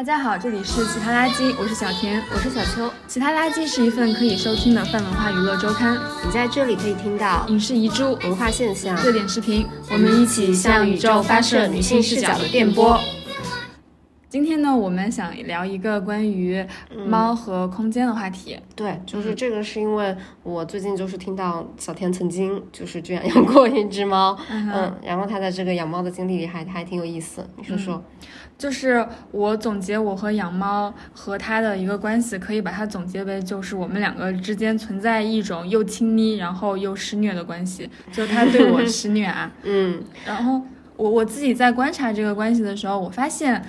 大家好，这里是其他垃圾，我是小田，我是小秋。其他垃圾是一份可以收听的泛文化娱乐周刊，你在这里可以听到影视遗珠、文化现象、热点视频，我们一起向宇宙发射女性视角的电波。今天呢，我们想聊一个关于猫和空间的话题。对，就是这个，是因为我最近就是听到小田曾经就是这样养过一只猫，嗯，然后他在这个养猫的经历里还还挺有意思。你说说，就是我总结我和养猫和它的一个关系，可以把它总结为就是我们两个之间存在一种又亲昵然后又施虐的关系，就它对我施虐啊，嗯，然后我我自己在观察这个关系的时候，我发现。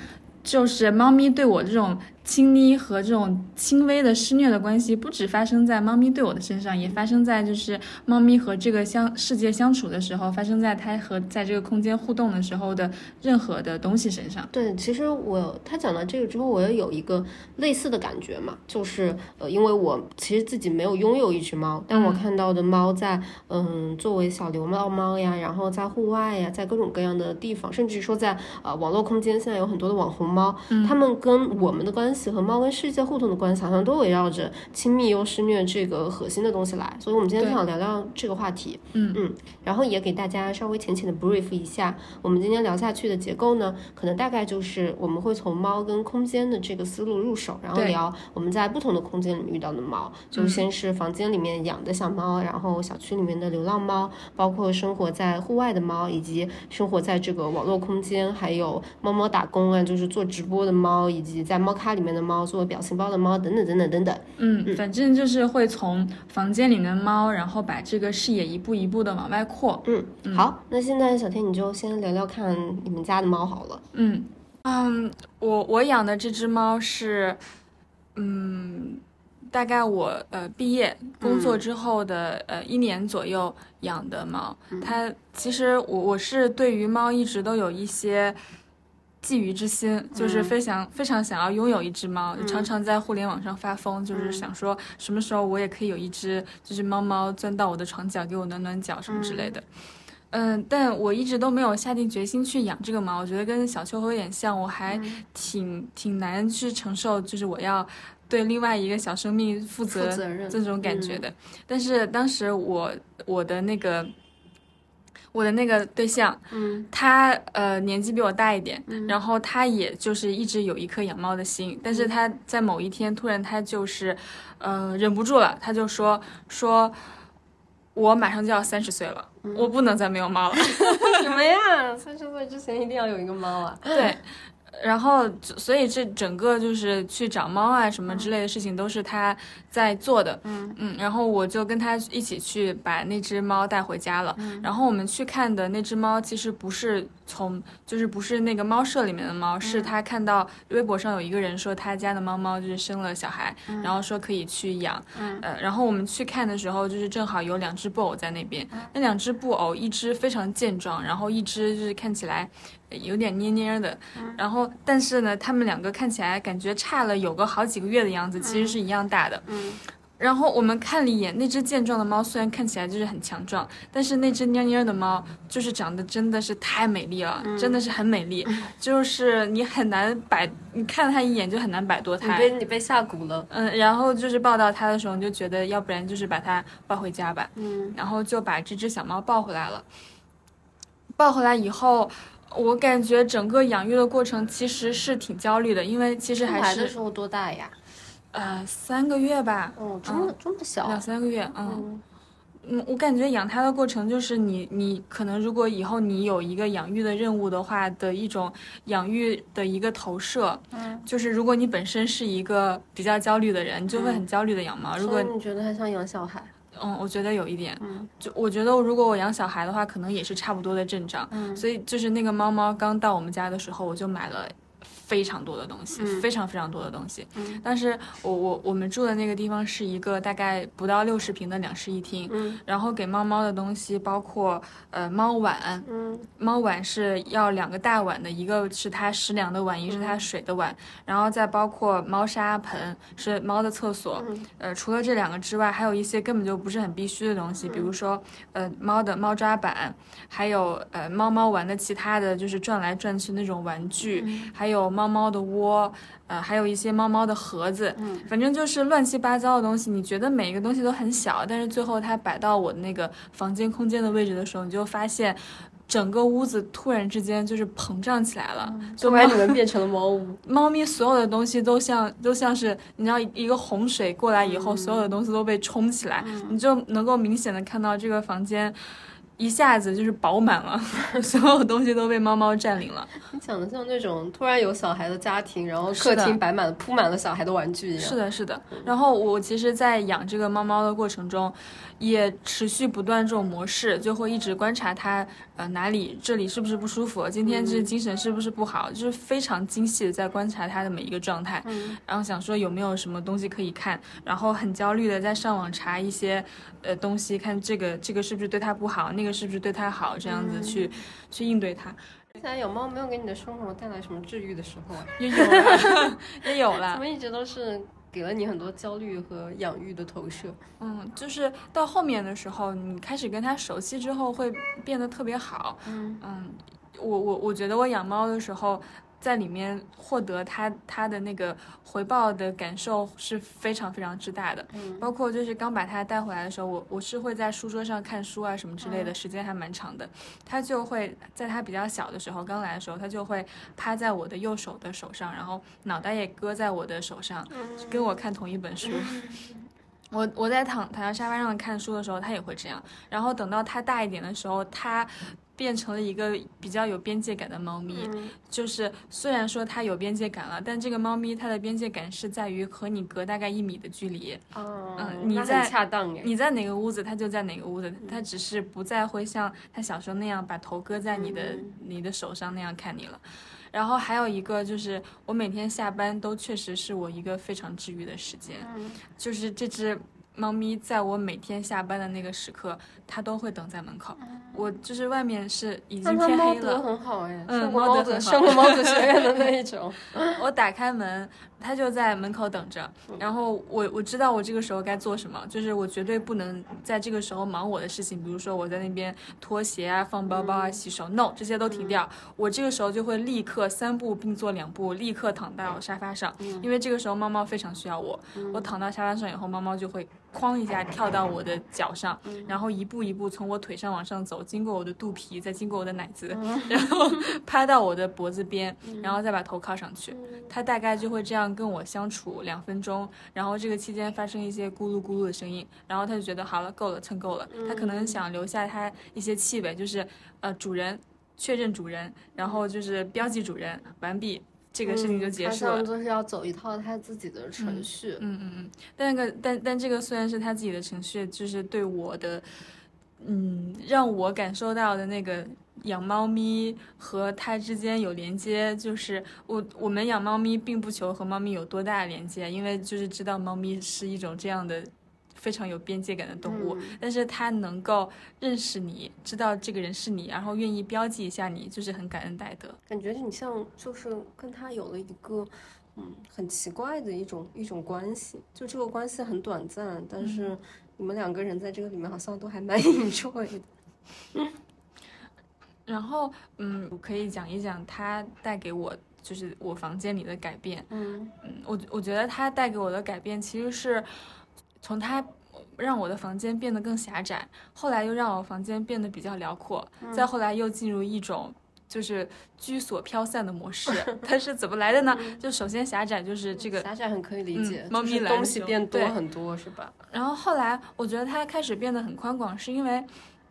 就是猫咪对我这种。亲昵和这种轻微的施虐的关系，不止发生在猫咪对我的身上，也发生在就是猫咪和这个相世界相处的时候，发生在它和在这个空间互动的时候的任何的东西身上。对，其实我他讲到这个之后，我也有一个类似的感觉嘛，就是呃，因为我其实自己没有拥有一只猫，但我看到的猫在嗯作为小流浪猫呀，然后在户外呀，在各种各样的地方，甚至说在呃网络空间，现在有很多的网红猫，它们跟我们的关系。和猫跟世界互动的关系，好像都围绕着亲密又施虐这个核心的东西来，所以我们今天就想聊聊这个话题。嗯嗯，然后也给大家稍微浅浅的 brief 一下，我们今天聊下去的结构呢，可能大概就是我们会从猫跟空间的这个思路入手，然后聊我们在不同的空间里面遇到的猫，就先是房间里面养的小猫，然后小区里面的流浪猫，包括生活在户外的猫，以及生活在这个网络空间，还有猫猫打工啊，就是做直播的猫，以及在猫咖里。里面的猫做表情包的猫等等等等等等，嗯，反正就是会从房间里的猫，然后把这个视野一步一步的往外扩。嗯，好，那现在小天你就先聊聊看你们家的猫好了。嗯嗯，我我养的这只猫是，嗯，大概我呃毕业工作之后的呃一年左右养的猫。它其实我我是对于猫一直都有一些。觊觎之心，就是非常非常想要拥有一只猫，常常在互联网上发疯，就是想说什么时候我也可以有一只，就是猫猫钻到我的床角给我暖暖脚什么之类的。嗯，但我一直都没有下定决心去养这个猫。我觉得跟小秋有点像，我还挺挺难去承受，就是我要对另外一个小生命负责这种感觉的。但是当时我我的那个。我的那个对象，嗯，他呃年纪比我大一点，然后他也就是一直有一颗养猫的心，但是他在某一天突然他就是，呃忍不住了，他就说说，我马上就要三十岁了，我不能再没有猫了。什么呀？三十岁之前一定要有一个猫啊？对。然后，所以这整个就是去找猫啊什么之类的事情都是他在做的。嗯嗯，然后我就跟他一起去把那只猫带回家了。然后我们去看的那只猫其实不是从，就是不是那个猫舍里面的猫，是他看到微博上有一个人说他家的猫猫就是生了小孩，然后说可以去养。嗯呃，然后我们去看的时候，就是正好有两只布偶在那边。那两只布偶，一只非常健壮，然后一只就是看起来。有点蔫蔫的，然后但是呢，他们两个看起来感觉差了有个好几个月的样子，其实是一样大的。嗯，然后我们看了一眼那只健壮的猫，虽然看起来就是很强壮，但是那只蔫蔫的猫就是长得真的是太美丽了，真的是很美丽，就是你很难摆，你看了它一眼就很难摆脱它。你被你被吓蛊了。嗯，然后就是抱到它的时候，你就觉得要不然就是把它抱回家吧。嗯，然后就把这只小猫抱回来了。抱回来以后。我感觉整个养育的过程其实是挺焦虑的，因为其实还是的时候多大呀？呃，三个月吧。哦，这么这么小。两三个月，嗯嗯，我感觉养它的过程就是你你可能如果以后你有一个养育的任务的话的一种养育的一个投射，嗯，就是如果你本身是一个比较焦虑的人，你就会很焦虑的养猫。如果你觉得它像养小孩。嗯，我觉得有一点，嗯，就我觉得如果我养小孩的话，可能也是差不多的阵仗，嗯，所以就是那个猫猫刚到我们家的时候，我就买了。非常多的东西，非常非常多的东西。嗯，但是我我我们住的那个地方是一个大概不到六十平的两室一厅。嗯，然后给猫猫的东西包括呃猫碗，嗯，猫碗是要两个大碗的，一个是它食粮的碗，一个是它水的碗，然后再包括猫砂盆是猫的厕所。呃，除了这两个之外，还有一些根本就不是很必须的东西，比如说呃猫的猫抓板，还有呃猫猫玩的其他的就是转来转去那种玩具，还有。有猫猫的窝，呃，还有一些猫猫的盒子，嗯，反正就是乱七八糟的东西。你觉得每一个东西都很小，但是最后它摆到我的那个房间空间的位置的时候，你就发现。整个屋子突然之间就是膨胀起来了，就突然你们变成了猫屋。猫咪所有的东西都像都像是你知道一个洪水过来以后，所有的东西都被冲起来，你就能够明显的看到这个房间。一下子就是饱满了，所有东西都被猫猫占领了。你讲的像那种突然有小孩的家庭，然后客厅摆满了铺满了小孩的玩具一样。是的，是的。然后我其实，在养这个猫猫的过程中，也持续不断这种模式，就会一直观察它，呃，哪里这里是不是不舒服，今天就是精神是不是不好，就是非常精细的在观察它的每一个状态。嗯。然后想说有没有什么东西可以看，然后很焦虑的在上网查一些，呃，东西，看这个这个是不是对它不好，那个。是不是对它好？这样子去去应对它。现在有猫没有给你的生活带来什么治愈的时候啊？也有了，也有了。怎么一直都是给了你很多焦虑和养育的投射？嗯，就是到后面的时候，你开始跟它熟悉之后，会变得特别好。嗯嗯，我我我觉得我养猫的时候。在里面获得他他的那个回报的感受是非常非常之大的，嗯，包括就是刚把他带回来的时候，我我是会在书桌上看书啊什么之类的，时间还蛮长的。他就会在他比较小的时候，刚来的时候，他就会趴在我的右手的手上，然后脑袋也搁在我的手上，跟我看同一本书。我我在躺躺在沙发上看书的时候，他也会这样。然后等到他大一点的时候，它。变成了一个比较有边界感的猫咪，就是虽然说它有边界感了，但这个猫咪它的边界感是在于和你隔大概一米的距离。哦，嗯，你在恰当你在哪个屋子，它就在哪个屋子，它只是不再会像它小时候那样把头搁在你的你的手上那样看你了。然后还有一个就是，我每天下班都确实是我一个非常治愈的时间，就是这只。猫咪在我每天下班的那个时刻，它都会等在门口。我就是外面是已经天黑了，很好哎，嗯，猫德很好，上过猫子学院的那一种。我打开门。他就在门口等着，然后我我知道我这个时候该做什么，就是我绝对不能在这个时候忙我的事情，比如说我在那边脱鞋啊、放包包啊、洗手，no，这些都停掉。我这个时候就会立刻三步并作两步，立刻躺到沙发上，因为这个时候猫猫非常需要我。我躺到沙发上以后，猫猫就会哐一下跳到我的脚上，然后一步一步从我腿上往上走，经过我的肚皮，再经过我的奶子，然后拍到我的脖子边，然后再把头靠上去。它大概就会这样。跟我相处两分钟，然后这个期间发生一些咕噜咕噜的声音，然后他就觉得好了，够了，蹭够了。他可能想留下他一些气味，就是呃主人确认主人，然后就是标记主人完毕，这个事情就结束了。他就是要走一套他自己的程序。嗯嗯嗯。但那个但但这个虽然是他自己的程序，就是对我的，嗯，让我感受到的那个。养猫咪和它之间有连接，就是我我们养猫咪并不求和猫咪有多大的连接，因为就是知道猫咪是一种这样的非常有边界感的动物，但是它能够认识你，知道这个人是你，然后愿意标记一下你，就是很感恩戴德。感觉你像就是跟它有了一个嗯很奇怪的一种一种关系，就这个关系很短暂，但是你们两个人在这个里面好像都还蛮 enjoy 的。然后，嗯，我可以讲一讲它带给我，就是我房间里的改变。嗯嗯，我我觉得它带给我的改变，其实是从它让我的房间变得更狭窄，后来又让我房间变得比较辽阔，再后来又进入一种就是居所飘散的模式。它是怎么来的呢？就首先狭窄，就是这个狭窄很可以理解，猫咪来东西变多很多，是吧？然后后来我觉得它开始变得很宽广，是因为。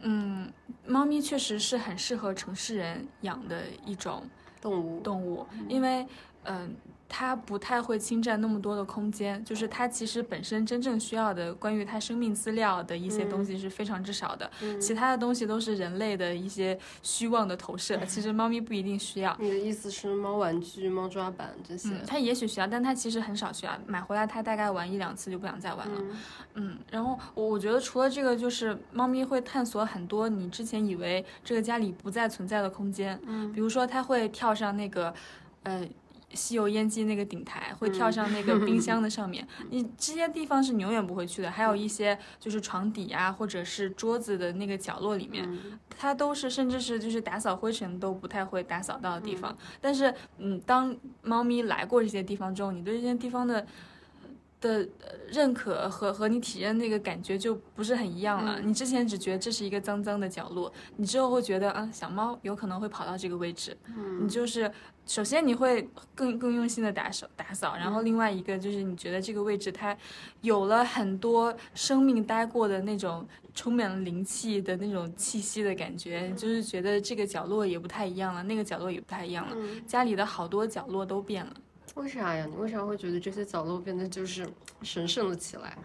嗯，猫咪确实是很适合城市人养的一种动物，动物，因为，嗯。它不太会侵占那么多的空间，就是它其实本身真正需要的关于它生命资料的一些东西是非常之少的，其他的东西都是人类的一些虚妄的投射。其实猫咪不一定需要。你的意思是猫玩具、猫抓板这些？它也许需要，但它其实很少需要。买回来它大概玩一两次就不想再玩了。嗯，然后我我觉得除了这个，就是猫咪会探索很多你之前以为这个家里不再存在的空间。嗯，比如说它会跳上那个，呃。吸油烟机那个顶台，会跳上那个冰箱 的上面。你这些地方是你永远不会去的。还有一些就是床底啊，或者是桌子的那个角落里面，它都是甚至是就是打扫灰尘都不太会打扫到的地方。但是，嗯，当猫咪来过这些地方之后，你对这些地方的。的认可和和你体验那个感觉就不是很一样了。你之前只觉得这是一个脏脏的角落，你之后会觉得啊，小猫有可能会跑到这个位置。嗯你就是首先你会更更用心的打扫打扫，然后另外一个就是你觉得这个位置它有了很多生命待过的那种充满了灵气的那种气息的感觉，就是觉得这个角落也不太一样了，那个角落也不太一样了，家里的好多角落都变了。为啥呀？你为啥会觉得这些角落变得就是神圣了起来？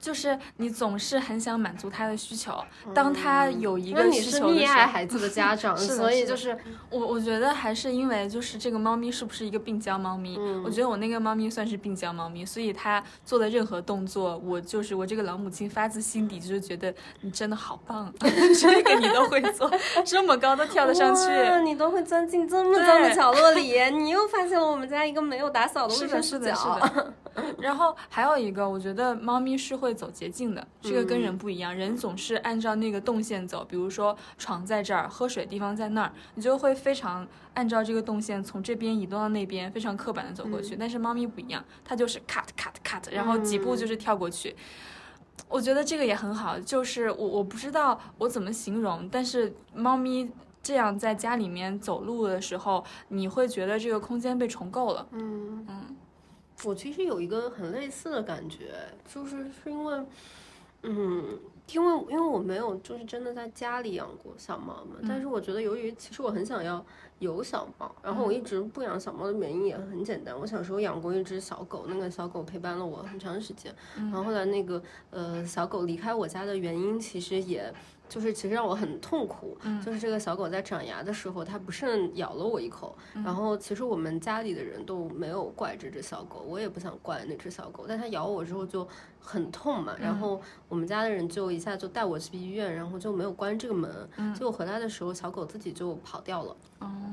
就是你总是很想满足他的需求，当他有一个需求的时候，溺爱孩子的家长，所以就是我我觉得还是因为就是这个猫咪是不是一个病娇猫咪？我觉得我那个猫咪算是病娇猫咪，所以它做的任何动作，我就是我这个老母亲发自心底就是觉得你真的好棒，这个你都会做，这么高都跳得上去，你都会钻进这么脏的角落里，你又发现了我们家一个没有打扫的卫生死角。然后还有一个，我觉得猫咪是会走捷径的，这个跟人不一样。人总是按照那个动线走，比如说床在这儿，喝水地方在那儿，你就会非常按照这个动线从这边移动到那边，非常刻板的走过去。但是猫咪不一样，它就是 cut cut cut，然后几步就是跳过去。我觉得这个也很好，就是我我不知道我怎么形容，但是猫咪这样在家里面走路的时候，你会觉得这个空间被重构了。嗯嗯。我其实有一个很类似的感觉，就是是因为，嗯，因为因为我没有就是真的在家里养过小猫嘛，但是我觉得由于其实我很想要有小猫，然后我一直不养小猫的原因也很简单，我小时候养过一只小狗，那个小狗陪伴了我很长时间，然后后来那个呃小狗离开我家的原因其实也。就是其实让我很痛苦，就是这个小狗在长牙的时候，它不慎咬了我一口。然后其实我们家里的人都没有怪这只小狗，我也不想怪那只小狗，但它咬我之后就很痛嘛。然后我们家的人就一下就带我去医院，然后就没有关这个门。结果回来的时候，小狗自己就跑掉了。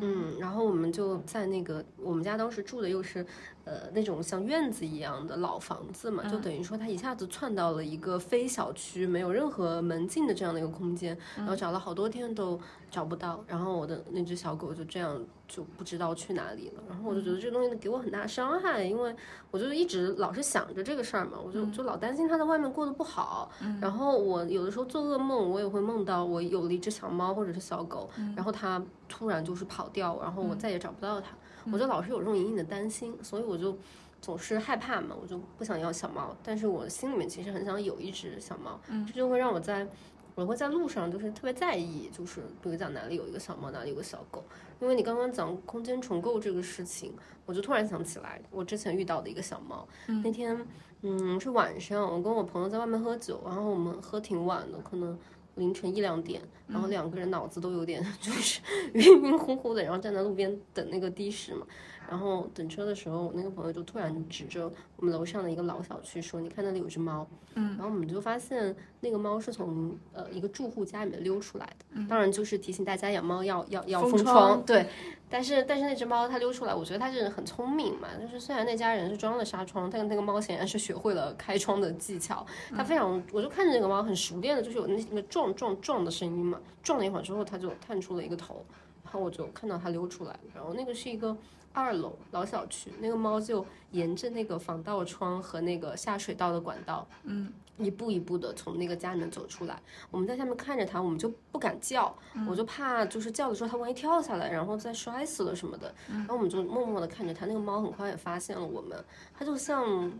嗯，然后我们就在那个我们家当时住的又是。呃，那种像院子一样的老房子嘛，就等于说它一下子窜到了一个非小区、没有任何门禁的这样的一个空间，然后找了好多天都找不到，然后我的那只小狗就这样就不知道去哪里了，然后我就觉得这个东西给我很大伤害，因为我就一直老是想着这个事儿嘛，我就就老担心它在外面过得不好，然后我有的时候做噩梦，我也会梦到我有了一只小猫或者是小狗，然后它突然就是跑掉，然后我再也找不到它。我就。老是有这种隐隐的担心，所以我就总是害怕嘛，我就不想要小猫。但是我心里面其实很想有一只小猫，这就会让我在我会在路上就是特别在意，就是比如讲哪里有一个小猫，哪里有个小狗。因为你刚刚讲空间重构这个事情，我就突然想起来我之前遇到的一个小猫。那天嗯是晚上，我跟我朋友在外面喝酒，然后我们喝挺晚的，可能。凌晨一两点，然后两个人脑子都有点 就是晕晕乎乎的，然后站在路边等那个的士嘛。然后等车的时候，我那个朋友就突然指着我们楼上的一个老小区说：“你看那里有只猫。”嗯，然后我们就发现那个猫是从呃一个住户家里面溜出来的。当然就是提醒大家养猫要要要封窗。对，但是但是那只猫它溜出来，我觉得它是很聪明嘛。就是虽然那家人是装了纱窗，但那个猫显然是学会了开窗的技巧。它非常，我就看着那个猫很熟练的，就是有那个撞撞撞的声音嘛。撞了一会儿之后，它就探出了一个头，然后我就看到它溜出来，然后那个是一个。二楼老小区，那个猫就沿着那个防盗窗和那个下水道的管道，嗯，一步一步的从那个家里面走出来。我们在下面看着它，我们就不敢叫，我就怕就是叫的时候它万一跳下来，然后再摔死了什么的。然后我们就默默的看着它，那个猫很快也发现了我们，它就像。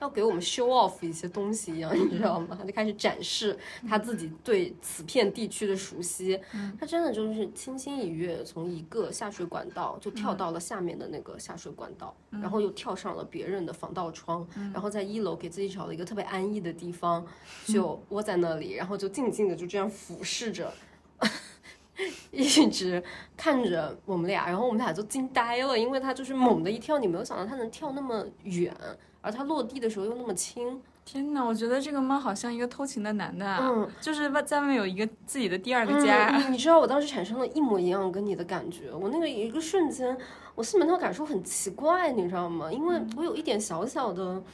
要给我们 show off 一些东西一样，你知道吗？他就开始展示他自己对此片地区的熟悉。他真的就是轻轻一跃，从一个下水管道就跳到了下面的那个下水管道，然后又跳上了别人的防盗窗，然后在一楼给自己找了一个特别安逸的地方，就窝在那里，然后就静静的就这样俯视着，一直看着我们俩，然后我们俩就惊呆了，因为他就是猛的一跳，你没有想到他能跳那么远。而它落地的时候又那么轻，天哪，我觉得这个猫好像一个偷情的男的，嗯，就是外在外面有一个自己的第二个家。你知道我当时产生了一模一样跟你的感觉，我那个一个瞬间，我心里面的感受很奇怪，你知道吗？因为我有一点小小的。嗯，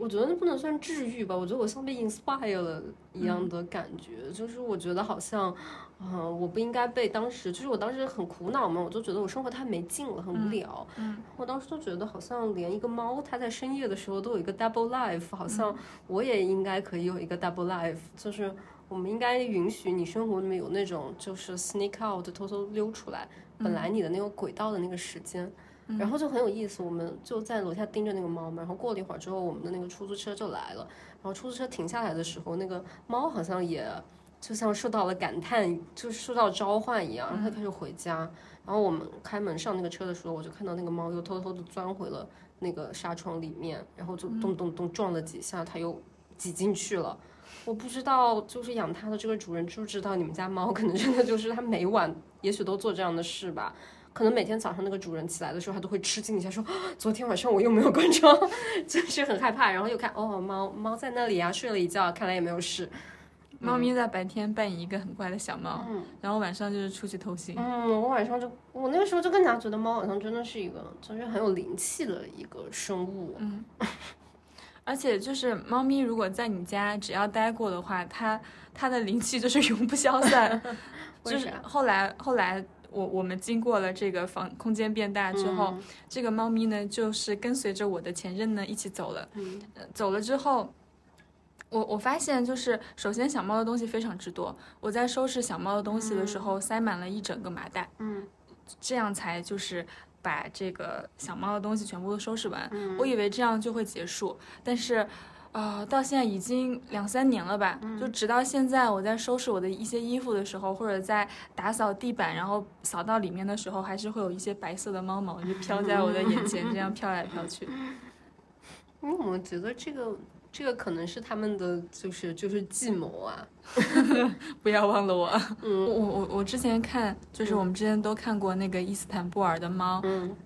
我觉得那不能算治愈吧，我觉得我像被 inspire 了一样的感觉，就是我觉得好像，嗯，我不应该被当时，就是我当时很苦恼嘛，我就觉得我生活太没劲了，很无聊。嗯，我当时就觉得好像连一个猫，它在深夜的时候都有一个 double life，好像我也应该可以有一个 double life，就是我们应该允许你生活里面有那种就是 sneak out 偷偷溜出来，本来你的那个轨道的那个时间。然后就很有意思，我们就在楼下盯着那个猫嘛。然后过了一会儿之后，我们的那个出租车就来了。然后出租车停下来的时候，那个猫好像也就像受到了感叹，就是受到召唤一样，然后它开始回家。然后我们开门上那个车的时候，我就看到那个猫又偷偷的钻回了那个纱窗里面，然后就咚咚咚撞了几下，它又挤进去了。我不知道，就是养它的这个主人知不知道你们家猫可能真的就是它每晚也许都做这样的事吧。可能每天早上那个主人起来的时候，他都会吃惊一下，说 昨天晚上我又没有关窗，就是很害怕。然后又看，哦，猫猫在那里啊，睡了一觉，看来也没有事。猫咪在白天扮演一个很乖的小猫，嗯，然后晚上就是出去偷腥。嗯，我晚上就，我那个时候就更加觉得猫好像真的是一个，就是很有灵气的一个生物。嗯，而且就是猫咪如果在你家只要待过的话，它它的灵气就是永不消散。就是后来后来。我我们经过了这个房空间变大之后，这个猫咪呢，就是跟随着我的前任呢一起走了。嗯，走了之后，我我发现就是首先小猫的东西非常之多。我在收拾小猫的东西的时候，塞满了一整个麻袋。嗯，这样才就是把这个小猫的东西全部都收拾完。嗯，我以为这样就会结束，但是。啊，到现在已经两三年了吧？就直到现在，我在收拾我的一些衣服的时候，或者在打扫地板，然后扫到里面的时候，还是会有一些白色的猫毛就飘在我的眼前，这样飘来飘去。因为我觉得这个这个可能是他们的就是就是计谋啊！不要忘了我。嗯，我我我之前看，就是我们之前都看过那个伊斯坦布尔的猫，嗯，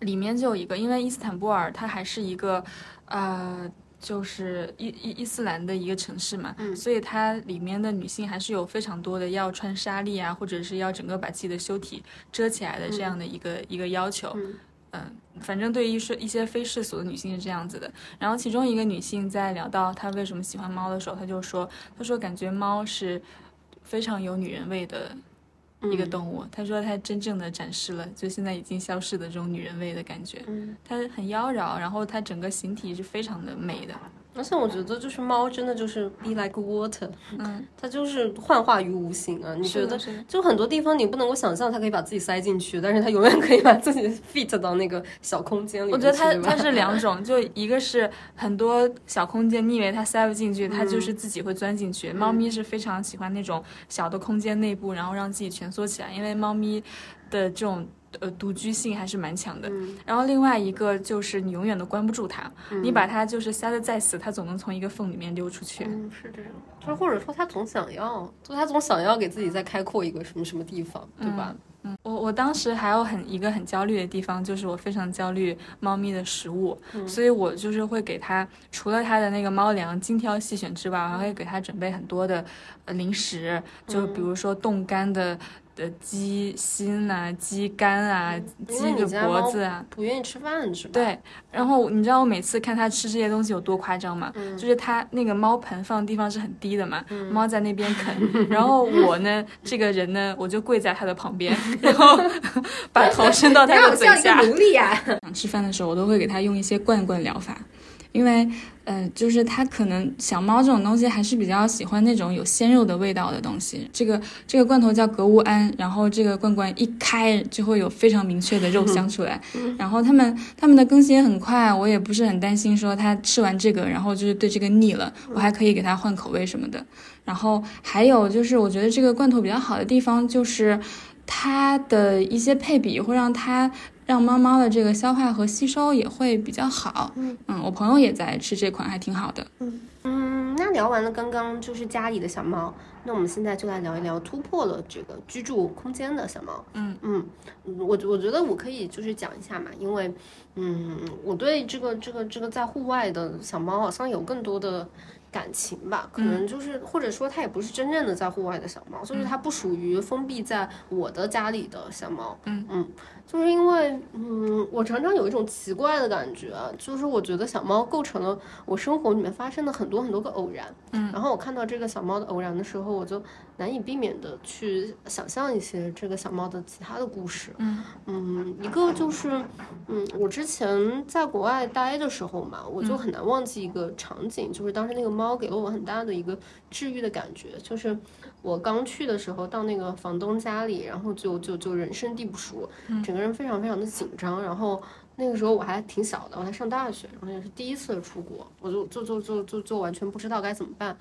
里面就有一个，因为伊斯坦布尔它还是一个，呃。就是伊伊伊斯兰的一个城市嘛，所以它里面的女性还是有非常多的要穿纱丽啊，或者是要整个把自己的修体遮起来的这样的一个一个要求。嗯，反正对于一些一些非世俗的女性是这样子的。然后其中一个女性在聊到她为什么喜欢猫的时候，她就说，她说感觉猫是非常有女人味的。一个动物，他说他真正的展示了就现在已经消失的这种女人味的感觉。嗯，它很妖娆，然后它整个形体是非常的美的。而且我觉得，就是猫真的就是 be like water，嗯，它就是幻化于无形啊。你觉得，就很多地方你不能够想象它可以把自己塞进去，但是它永远可以把自己 fit 到那个小空间里。我觉得它它是两种，就一个是很多小空间，你以为它塞不进去，它就是自己会钻进去。猫咪是非常喜欢那种小的空间内部，然后让自己蜷缩起来，因为猫咪的这种。呃，独居性还是蛮强的。然后另外一个就是你永远都关不住它，你把它就是塞得再死，它总能从一个缝里面溜出去。嗯，是这样。就是或者说它总想要，就它总想要给自己再开阔一个什么什么地方，对吧？嗯，我我当时还有很一个很焦虑的地方，就是我非常焦虑猫咪的食物，所以我就是会给它除了它的那个猫粮精挑细选之外，我还会给它准备很多的呃零食，就比如说冻干的。的鸡心啊，鸡肝啊，鸡的脖子啊，不愿意吃饭是吧？对，然后你知道我每次看它吃这些东西有多夸张吗？就是它那个猫盆放的地方是很低的嘛，猫在那边啃，然后我呢，这个人呢，我就跪在它的旁边，然后把头伸到它的 嘴下。奴隶啊！想吃饭的时候，我都会给它用一些罐罐疗法。因为，呃，就是它可能小猫这种东西还是比较喜欢那种有鲜肉的味道的东西。这个这个罐头叫格乌安，然后这个罐罐一开就会有非常明确的肉香出来。然后他们他们的更新也很快，我也不是很担心说它吃完这个，然后就是对这个腻了，我还可以给它换口味什么的。然后还有就是，我觉得这个罐头比较好的地方就是它的一些配比会让它。让猫猫的这个消化和吸收也会比较好。嗯嗯，我朋友也在吃这款，还挺好的。嗯嗯，那聊完了刚刚就是家里的小猫，那我们现在就来聊一聊突破了这个居住空间的小猫。嗯嗯，我我觉得我可以就是讲一下嘛，因为嗯，我对这个这个这个在户外的小猫好像有更多的。感情吧，可能就是，或者说它也不是真正的在户外的小猫，就是它不属于封闭在我的家里的小猫。嗯嗯，就是因为，嗯，我常常有一种奇怪的感觉，就是我觉得小猫构成了我生活里面发生的很多很多个偶然。嗯，然后我看到这个小猫的偶然的时候，我就难以避免的去想象一些这个小猫的其他的故事。嗯嗯，一个就是，嗯，我之前在国外待的时候嘛，我就很难忘记一个场景，就是当时那个。猫给了我很大的一个治愈的感觉，就是我刚去的时候到那个房东家里，然后就就就人生地不熟，整个人非常非常的紧张。然后那个时候我还挺小的，我还上大学，然后也是第一次出国，我就就就就就就完全不知道该怎么办。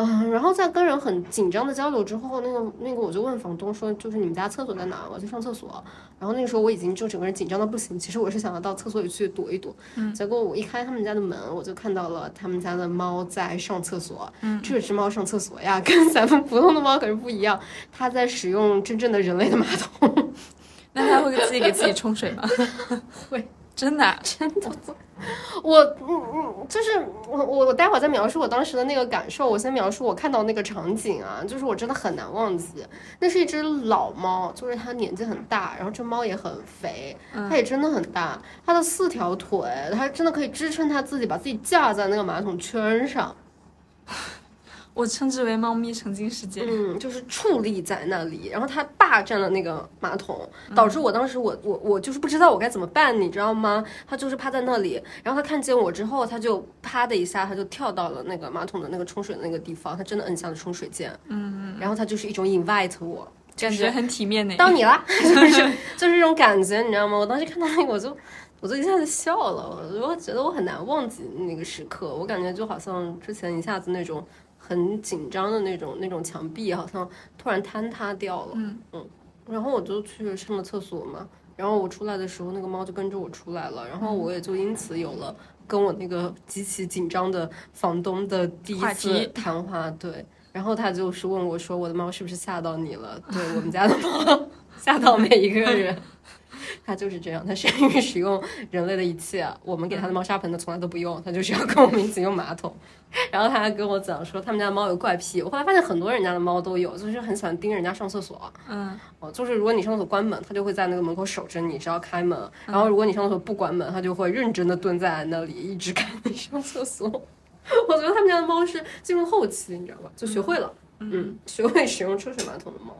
嗯，然后在跟人很紧张的交流之后，那个那个我就问房东说，就是你们家厕所在哪？我要去上厕所。然后那个时候我已经就整个人紧张的不行，其实我是想要到厕所里去躲一躲。嗯，结果我一开他们家的门，我就看到了他们家的猫在上厕所。嗯，这只猫上厕所呀，跟咱们普通的猫可是不一样，它在使用真正的人类的马桶。那它会自己给自己冲水吗？会。真的，真的，我嗯嗯，就是我我我待会儿再描述我当时的那个感受。我先描述我看到那个场景啊，就是我真的很难忘记。那是一只老猫，就是它年纪很大，然后这猫也很肥，它也真的很大，它的四条腿，它真的可以支撑它自己，把自己架在那个马桶圈上。我称之为猫咪曾经世界，嗯，就是矗立在那里，然后它霸占了那个马桶，导致我当时我我我就是不知道我该怎么办，你知道吗？它就是趴在那里，然后它看见我之后，它就啪的一下，它就跳到了那个马桶的那个冲水的那个地方，它真的摁下了冲水键，嗯，然后它就是一种 invite 我，感觉很体面呢，到你了，就是 就是这种感觉，你知道吗？我当时看到那个我就我就一下子笑了，我觉得我很难忘记那个时刻，我感觉就好像之前一下子那种。很紧张的那种那种墙壁好像突然坍塌掉了，嗯嗯，然后我就去上了厕所嘛，然后我出来的时候，那个猫就跟着我出来了，然后我也就因此有了跟我那个极其紧张的房东的第一次谈话，对，然后他就是问我说，我的猫是不是吓到你了？对我们 家的猫吓到每一个人。它就是这样，它善于使用人类的一切。我们给它的猫砂盆，它从来都不用，它就是要跟我们一起用马桶。然后他还跟我讲说，他们家的猫有怪癖。我后来发现很多人家的猫都有，就是很喜欢盯人家上厕所。嗯，哦，就是如果你上厕所关门，它就会在那个门口守着你，只要开门。然后如果你上厕所不关门，它就会认真的蹲在那里，一直 看你上厕所。我觉得他们家的猫是进入后期，你知道吧？就学会了，嗯，学会使用抽水马桶的猫。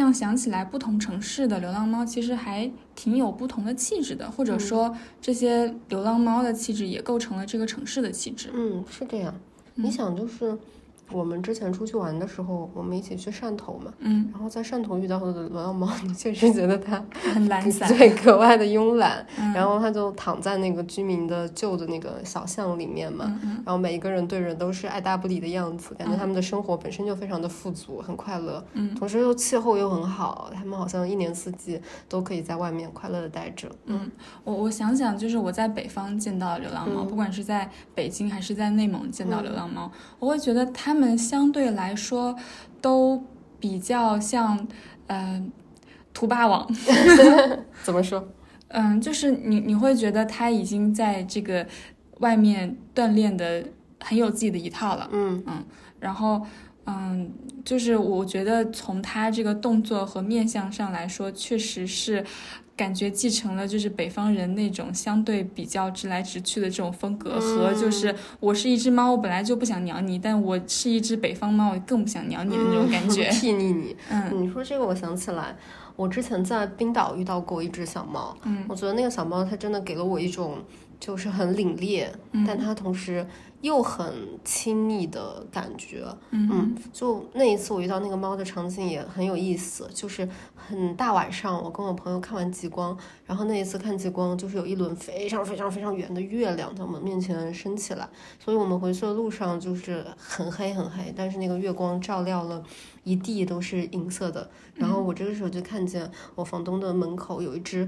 这样想起来，不同城市的流浪猫其实还挺有不同的气质的，或者说这些流浪猫的气质也构成了这个城市的气质。嗯，是这样。你想，就是。我们之前出去玩的时候，我们一起去汕头嘛，嗯，然后在汕头遇到的流浪猫，你确实觉得它很懒散，对，格外的慵懒。然后它就躺在那个居民的旧的那个小巷里面嘛，然后每一个人对人都是爱答不理的样子，感觉他们的生活本身就非常的富足，很快乐。嗯，同时又气候又很好，他们好像一年四季都可以在外面快乐的待着。嗯，我我想想，就是我在北方见到流浪猫，不管是在北京还是在内蒙见到流浪猫，我会觉得它们相对来说都比较像，嗯，图霸王。怎么说？嗯，就是你你会觉得他已经在这个外面锻炼的很有自己的一套了。嗯嗯，然后嗯，就是我觉得从他这个动作和面相上来说，确实是。感觉继承了就是北方人那种相对比较直来直去的这种风格，和就是我是一只猫，我本来就不想鸟你，但我是一只北方猫，我更不想鸟你的那种感觉，睥睨你。嗯，你说这个，我想起来，我之前在冰岛遇到过一只小猫，嗯，我觉得那个小猫它真的给了我一种就是很凛冽，但它同时。又很亲昵的感觉，嗯，就那一次我遇到那个猫的场景也很有意思，就是很大晚上，我跟我朋友看完极光，然后那一次看极光就是有一轮非常非常非常圆的月亮在我们面前升起来，所以我们回去的路上就是很黑很黑，但是那个月光照亮了一地都是银色的，然后我这个时候就看见我房东的门口有一只。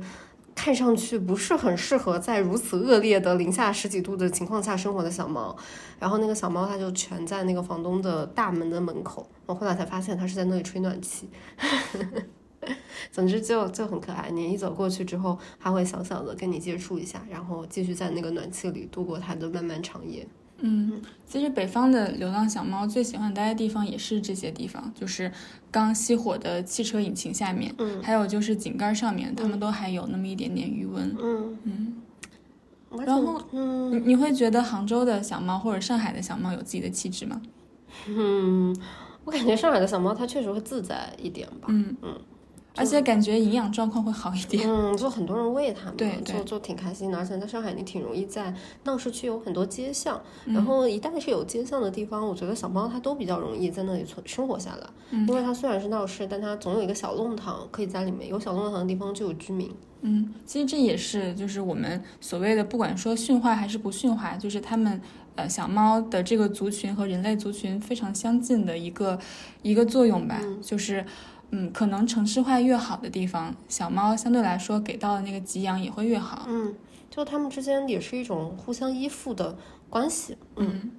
看上去不是很适合在如此恶劣的零下十几度的情况下生活的小猫。然后那个小猫它就蜷在那个房东的大门的门口，我后来才发现它是在那里吹暖气。总之就就很可爱，你一走过去之后，它会小小的跟你接触一下，然后继续在那个暖气里度过它的漫漫长夜。嗯，其实北方的流浪小猫最喜欢待的地方也是这些地方，就是刚熄火的汽车引擎下面，嗯，还有就是井盖上面，它们都还有那么一点点余温。嗯嗯。然后，嗯，你你会觉得杭州的小猫或者上海的小猫有自己的气质吗？嗯，我感觉上海的小猫它确实会自在一点吧。嗯嗯。而且感觉营养状况会好一点，嗯，就很多人喂它嘛，对，就就挺开心的。而且在上海，你挺容易在闹市区有很多街巷，然后一旦是有街巷的地方，我觉得小猫它都比较容易在那里存生活下来，因为它虽然是闹市，但它总有一个小弄堂可以在里面。有小弄堂的地方就有居民。嗯，其实这也是就是我们所谓的不管说驯化还是不驯化，就是它们呃小猫的这个族群和人类族群非常相近的一个一个作用吧，就是。嗯，可能城市化越好的地方，小猫相对来说给到的那个给养也会越好。嗯，就它们之间也是一种互相依附的关系。嗯，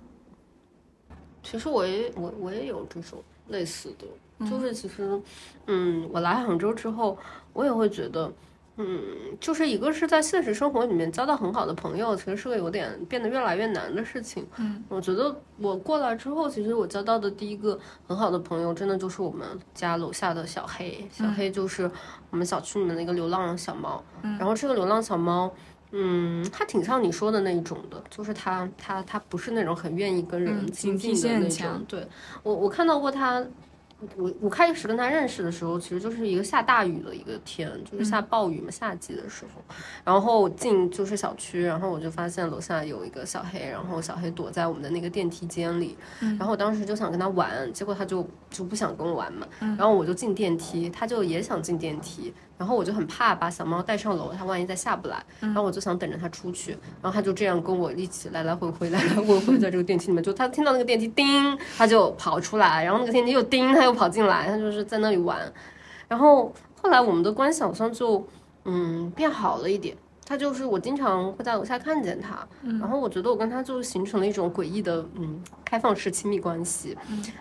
其实我也我我也有这种类似的，就是其实，嗯，我来杭州之后，我也会觉得。嗯，就是一个是在现实生活里面交到很好的朋友，其实是个有点变得越来越难的事情。嗯，我觉得我过来之后，其实我交到的第一个很好的朋友，真的就是我们家楼下的小黑。小黑就是我们小区里面的一个流浪小猫。嗯，然后这个流浪小猫，嗯，它挺像你说的那一种的，就是它它它不是那种很愿意跟人亲近的那种。对我我看到过它。我我开始跟他认识的时候，其实就是一个下大雨的一个天，就是下暴雨嘛，夏季的时候。然后进就是小区，然后我就发现楼下有一个小黑，然后小黑躲在我们的那个电梯间里。然后我当时就想跟他玩，结果他就就不想跟我玩嘛。然后我就进电梯，他就也想进电梯。然后我就很怕把小猫带上楼，它万一再下不来。然后我就想等着它出去，然后它就这样跟我一起来来回回，来来回回在这个电梯里面。就它听到那个电梯叮，它就跑出来，然后那个电梯又叮，它又跑进来，它就是在那里玩。然后后来我们的关系好像就嗯变好了一点。他就是我经常会在楼下看见他，然后我觉得我跟他就形成了一种诡异的嗯开放式亲密关系，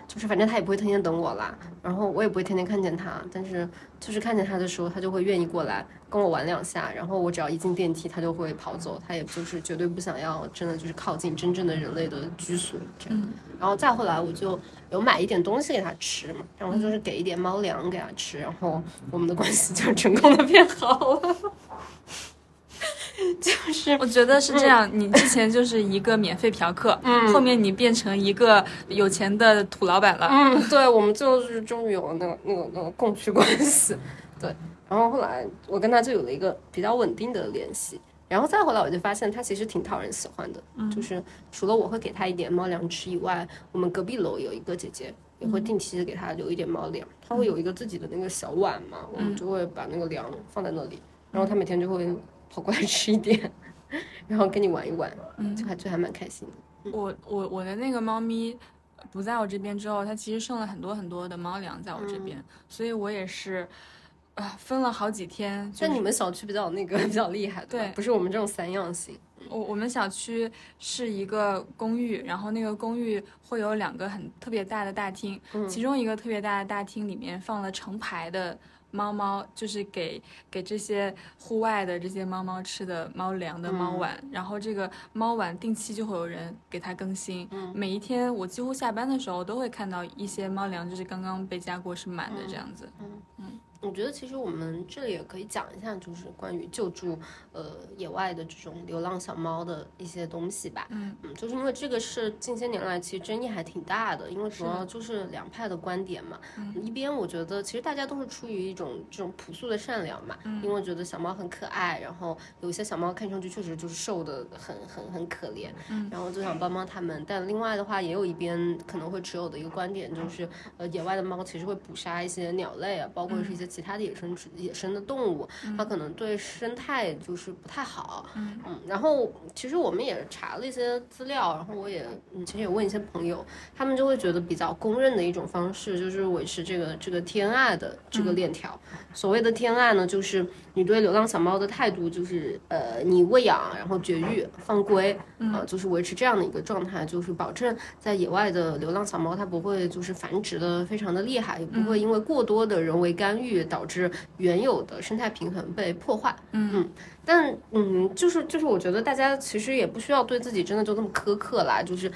就是反正他也不会天天等我啦，然后我也不会天天看见他，但是就是看见他的时候，他就会愿意过来跟我玩两下，然后我只要一进电梯，他就会跑走，他也就是绝对不想要真的就是靠近真正的人类的居所这样，然后再后来我就有买一点东西给他吃嘛，然后就是给一点猫粮给他吃，然后我们的关系就成功的变好了。就是，我觉得是这样。你之前就是一个免费嫖客，嗯，后面你变成一个有钱的土老板了，嗯，对，我们就是终于有了那个那个那个供需关系，对。然后后来我跟他就有了一个比较稳定的联系，然后再后来我就发现他其实挺讨人喜欢的，就是除了我会给他一点猫粮吃以外，我们隔壁楼有一个姐姐也会定期的给他留一点猫粮，他会有一个自己的那个小碗嘛，我们就会把那个粮放在那里，然后他每天就会。跑过来吃一点，然后跟你玩一玩，嗯，就还就还蛮开心的。我我我的那个猫咪不在我这边之后，它其实剩了很多很多的猫粮在我这边，所以我也是啊分了好几天。像你们小区比较那个 比较厉害，对，不是我们这种散养型。我我们小区是一个公寓，然后那个公寓会有两个很特别大的大厅，其中一个特别大的大厅里面放了成排的。猫猫就是给给这些户外的这些猫猫吃的猫粮的猫碗，然后这个猫碗定期就会有人给它更新，每一天我几乎下班的时候都会看到一些猫粮，就是刚刚被加过是满的这样子，嗯。嗯。我觉得其实我们这里也可以讲一下，就是关于救助呃野外的这种流浪小猫的一些东西吧。嗯嗯，就是因为这个是近些年来其实争议还挺大的，因为主要就是两派的观点嘛。嗯。一边我觉得其实大家都是出于一种这种朴素的善良嘛，因为觉得小猫很可爱，然后有一些小猫看上去确实就是瘦的很很很可怜，然后就想帮帮他们。但另外的话，也有一边可能会持有的一个观点就是，呃，野外的猫其实会捕杀一些鸟类啊，包括是一些。其他的野生植野生的动物，它可能对生态就是不太好。嗯嗯，然后其实我们也查了一些资料，然后我也嗯其实也问一些朋友，他们就会觉得比较公认的一种方式就是维持这个这个天爱的这个链条。所谓的天爱呢，就是你对流浪小猫的态度，就是呃你喂养，然后绝育、放归，啊，就是维持这样的一个状态，就是保证在野外的流浪小猫它不会就是繁殖的非常的厉害，也不会因为过多的人为干预导致原有的生态平衡被破坏。嗯嗯，但嗯，就是就是我觉得大家其实也不需要对自己真的就那么苛刻啦，就是。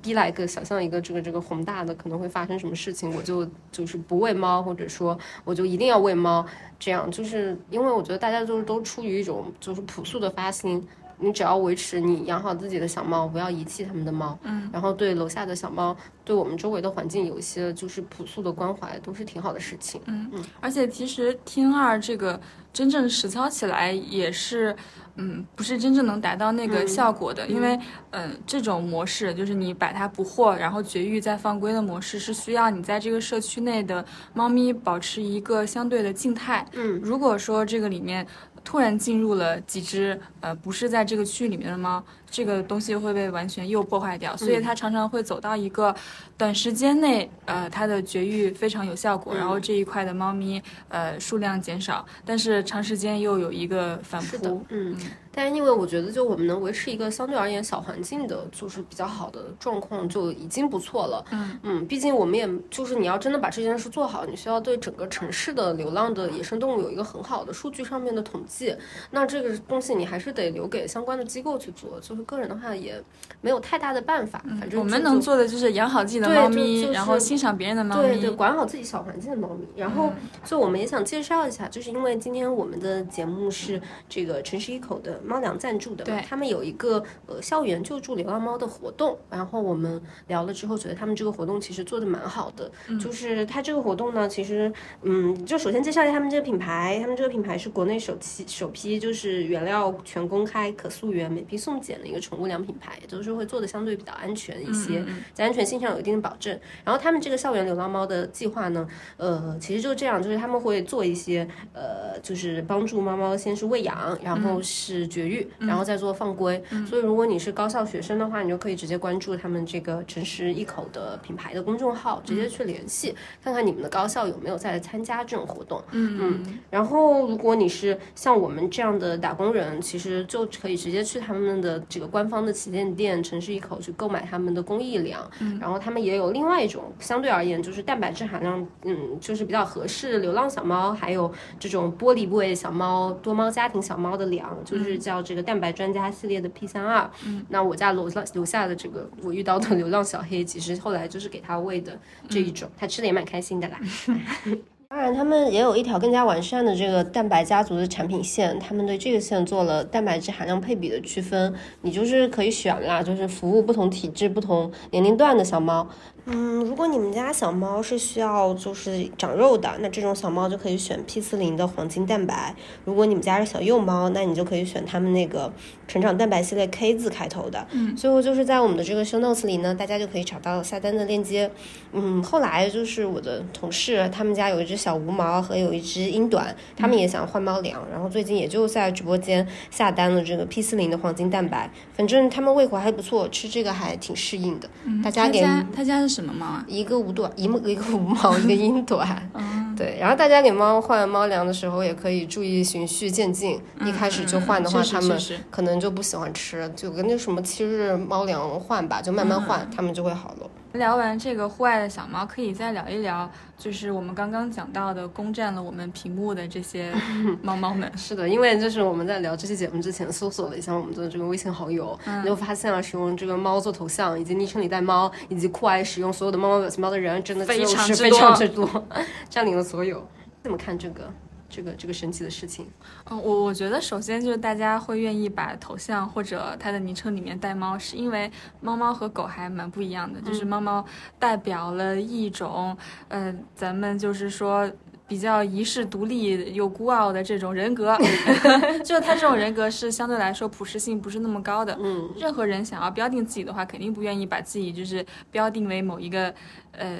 逼来一个想象一个这个这个宏大的可能会发生什么事情，我就就是不喂猫，或者说我就一定要喂猫，这样就是因为我觉得大家就是都出于一种就是朴素的发心，你只要维持你养好自己的小猫，不要遗弃他们的猫，嗯，然后对楼下的小猫，对我们周围的环境有一些就是朴素的关怀，都是挺好的事情，嗯。嗯，而且其实听二这个真正实操起来也是。嗯，不是真正能达到那个效果的，因为，嗯，这种模式就是你把它捕获，然后绝育再放归的模式，是需要你在这个社区内的猫咪保持一个相对的静态。嗯，如果说这个里面突然进入了几只，呃，不是在这个区域里面的猫。这个东西会被完全又破坏掉，所以它常常会走到一个短时间内，呃，它的绝育非常有效果，然后这一块的猫咪，呃，数量减少，但是长时间又有一个反扑。嗯，但是因为我觉得，就我们能维持一个相对而言小环境的，就是比较好的状况，就已经不错了。嗯嗯，毕竟我们也就是你要真的把这件事做好，你需要对整个城市的流浪的野生动物有一个很好的数据上面的统计，那这个东西你还是得留给相关的机构去做，就是。个人的话也没有太大的办法，反正我们能做的就是养好自己的猫咪，然后欣赏别人的猫咪，对对，管好自己小环境的猫咪。然后，所以我们也想介绍一下，就是因为今天我们的节目是这个城市一口的猫粮赞助的，对，他们有一个呃校园救助流浪猫的活动。然后我们聊了之后，觉得他们这个活动其实做的蛮好的。就是他这个活动呢，其实嗯，就首先介绍一下他们这个品牌，他们这个品牌是国内首期首批就是原料全公开、可溯源、每批送检的。一个宠物粮品牌，也就是会做的相对比较安全一些，在安全性上有一定的保证。然后他们这个校园流浪猫的计划呢，呃，其实就这样，就是他们会做一些，呃，就是帮助猫猫先是喂养，然后是绝育，然后再做放归。所以如果你是高校学生的话，你就可以直接关注他们这个诚实一口的品牌的公众号，直接去联系，看看你们的高校有没有在参加这种活动。嗯嗯。然后如果你是像我们这样的打工人，其实就可以直接去他们的这个。官方的旗舰店城市一口去购买他们的公益粮，然后他们也有另外一种相对而言就是蛋白质含量，嗯，就是比较合适流浪小猫，还有这种玻璃部位小猫、多猫家庭小猫的粮，就是叫这个蛋白专家系列的 P 三二。那我家楼上楼下的这个我遇到的流浪小黑，其实后来就是给他喂的这一种，他吃的也蛮开心的啦。当然，他们也有一条更加完善的这个蛋白家族的产品线，他们对这个线做了蛋白质含量配比的区分，你就是可以选啦，就是服务不同体质、不同年龄段的小猫。嗯，如果你们家小猫是需要就是长肉的，那这种小猫就可以选 P 四零的黄金蛋白。如果你们家是小幼猫，那你就可以选他们那个成长蛋白系列 K 字开头的。嗯，最后就是在我们的这个 show notes 里呢，大家就可以找到下单的链接。嗯，后来就是我的同事，他们家有一只小无毛和有一只英短，他们也想换猫粮，然后最近也就在直播间下单了这个 P 四零的黄金蛋白。反正他们胃口还不错，吃这个还挺适应的。大家给他家是。什么猫啊？一个无短，一一个无毛，一个英短。嗯，对。然后大家给猫换猫粮的时候，也可以注意循序渐进。一开始就换的话，它们可能就不喜欢吃，就跟那什么七日猫粮换吧，就慢慢换，它们就会好了。聊完这个户外的小猫，可以再聊一聊，就是我们刚刚讲到的攻占了我们屏幕的这些 猫猫们。是的，因为就是我们在聊这期节目之前，搜索了一下我们的这个微信好友，就发现了使用这个猫做头像，以及昵称里带猫，以及酷爱使用所有的猫猫表情包的人，真的非常非常之多，占领了所有。怎么看这个？这个这个神奇的事情，嗯，我我觉得首先就是大家会愿意把头像或者它的昵称里面带猫，是因为猫猫和狗还蛮不一样的，就是猫猫代表了一种，呃，咱们就是说比较遗世独立又孤傲的这种人格，就他这种人格是相对来说普适性不是那么高的，嗯，任何人想要标定自己的话，肯定不愿意把自己就是标定为某一个，呃。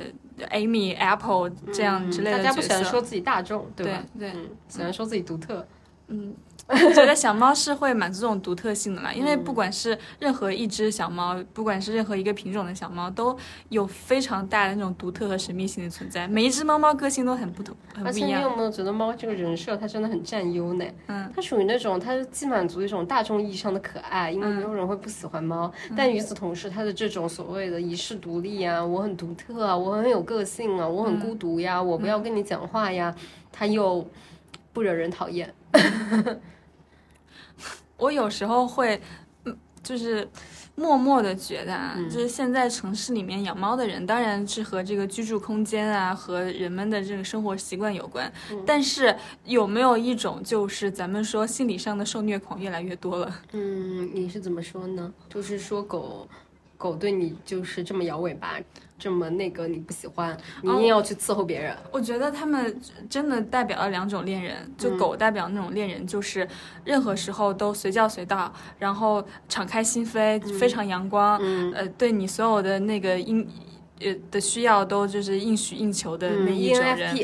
Amy、Apple 这样之类的大家不。喜欢说自己大众，对吧？对对嗯，喜欢说自己独特。嗯，我觉得小猫是会满足这种独特性的啦，因为不管是任何一只小猫，不管是任何一个品种的小猫，都有非常大的那种独特和神秘性的存在。每一只猫猫个性都很不同，很而且你不一样。有没有觉得猫这个人设它真的很占优呢？嗯，它属于那种它既满足一种大众意义上的可爱，因为没有人会不喜欢猫，但与此同时，它的这种所谓的遗世独立呀，我很独特啊，我很有个性啊，我很孤独呀，我不要跟你讲话呀，它又不惹人讨厌。我有时候会，嗯，就是默默的觉得啊，就是现在城市里面养猫的人，当然是和这个居住空间啊和人们的这个生活习惯有关。但是有没有一种就是咱们说心理上的受虐狂越来越多了？嗯，你是怎么说呢？就是说狗，狗对你就是这么摇尾巴，这么那个你不喜欢，你硬要去伺候别人。我觉得他们真的代表了两种恋人，就狗代表那种恋人，就是任何时候都随叫随到，然后敞开心扉，非常阳光，呃，对你所有的那个应呃的需要都就是应许应求的那嗯一种人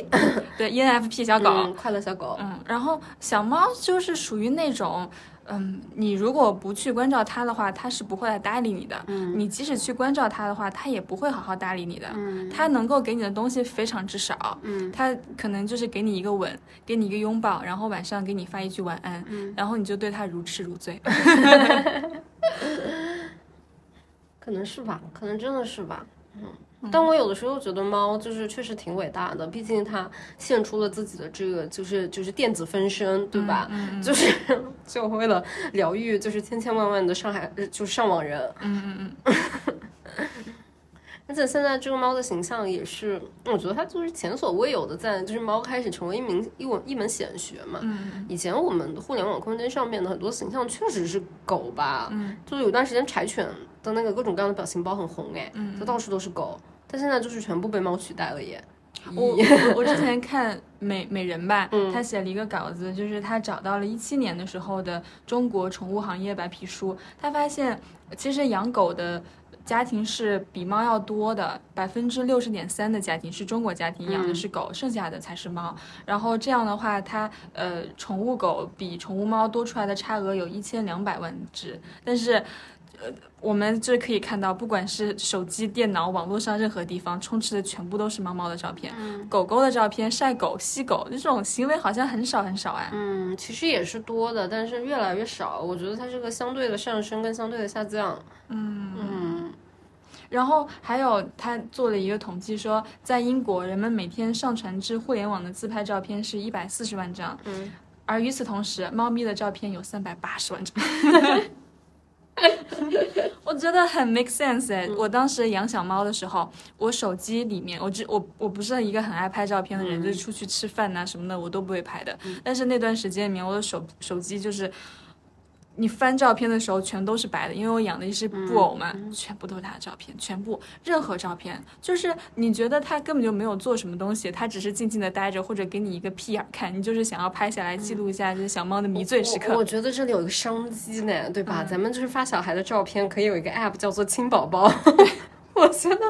对 ENFP 小狗，嗯，快乐小狗。嗯，然后小猫就是属于那种。嗯，你如果不去关照他的话，他是不会来搭理你的。嗯，你即使去关照他的话，他也不会好好搭理你的。嗯，他能够给你的东西非常之少。嗯，他可能就是给你一个吻，给你一个拥抱，然后晚上给你发一句晚安，嗯、然后你就对他如痴如醉。可能是吧，可能真的是吧。嗯，但我有的时候觉得猫就是确实挺伟大的，毕竟它献出了自己的这个就是就是电子分身，对吧？就是 就为了疗愈就是千千万万的上海就是上网人。嗯嗯嗯。而且现在这个猫的形象也是，我觉得它就是前所未有的在，就是猫开始成为一名一文一门显学嘛。嗯以前我们互联网空间上面的很多形象确实是狗吧，嗯，就是有段时间柴犬的那个各种各样的表情包很红哎，嗯就到处都是狗，但现在就是全部被猫取代了耶。我我 我之前看美美人吧，嗯他写了一个稿子，就是他找到了一七年的时候的中国宠物行业白皮书，他发现其实养狗的。家庭是比猫要多的，百分之六十点三的家庭是中国家庭养的是狗，剩下的才是猫。然后这样的话，它呃宠物狗比宠物猫多出来的差额有一千两百万只，但是。呃，我们这可以看到，不管是手机、电脑、网络上任何地方，充斥的全部都是猫猫的照片、狗狗的照片、晒狗、吸狗，这种行为好像很少很少哎。嗯，其实也是多的，但是越来越少。我觉得它是个相对的上升跟相对的下降。嗯嗯然后还有他做了一个统计说，在英国，人们每天上传至互联网的自拍照片是一百四十万张，嗯，而与此同时，猫咪的照片有三百八十万张。我觉得很 make sense 哎！我当时养小猫的时候，我手机里面，我只我我不是一个很爱拍照片的人，就是出去吃饭呐、什么的，我都不会拍的。但是那段时间里面，我的手手机就是。你翻照片的时候全都是白的，因为我养的一只布偶嘛，全部都是它的照片，全部任何照片，就是你觉得它根本就没有做什么东西，它只是静静的待着，或者给你一个屁眼看，你就是想要拍下来记录一下这小猫的迷醉时刻。我我觉得这里有一个商机呢，对吧？咱们就是发小孩的照片，可以有一个 app 叫做亲宝宝。我觉得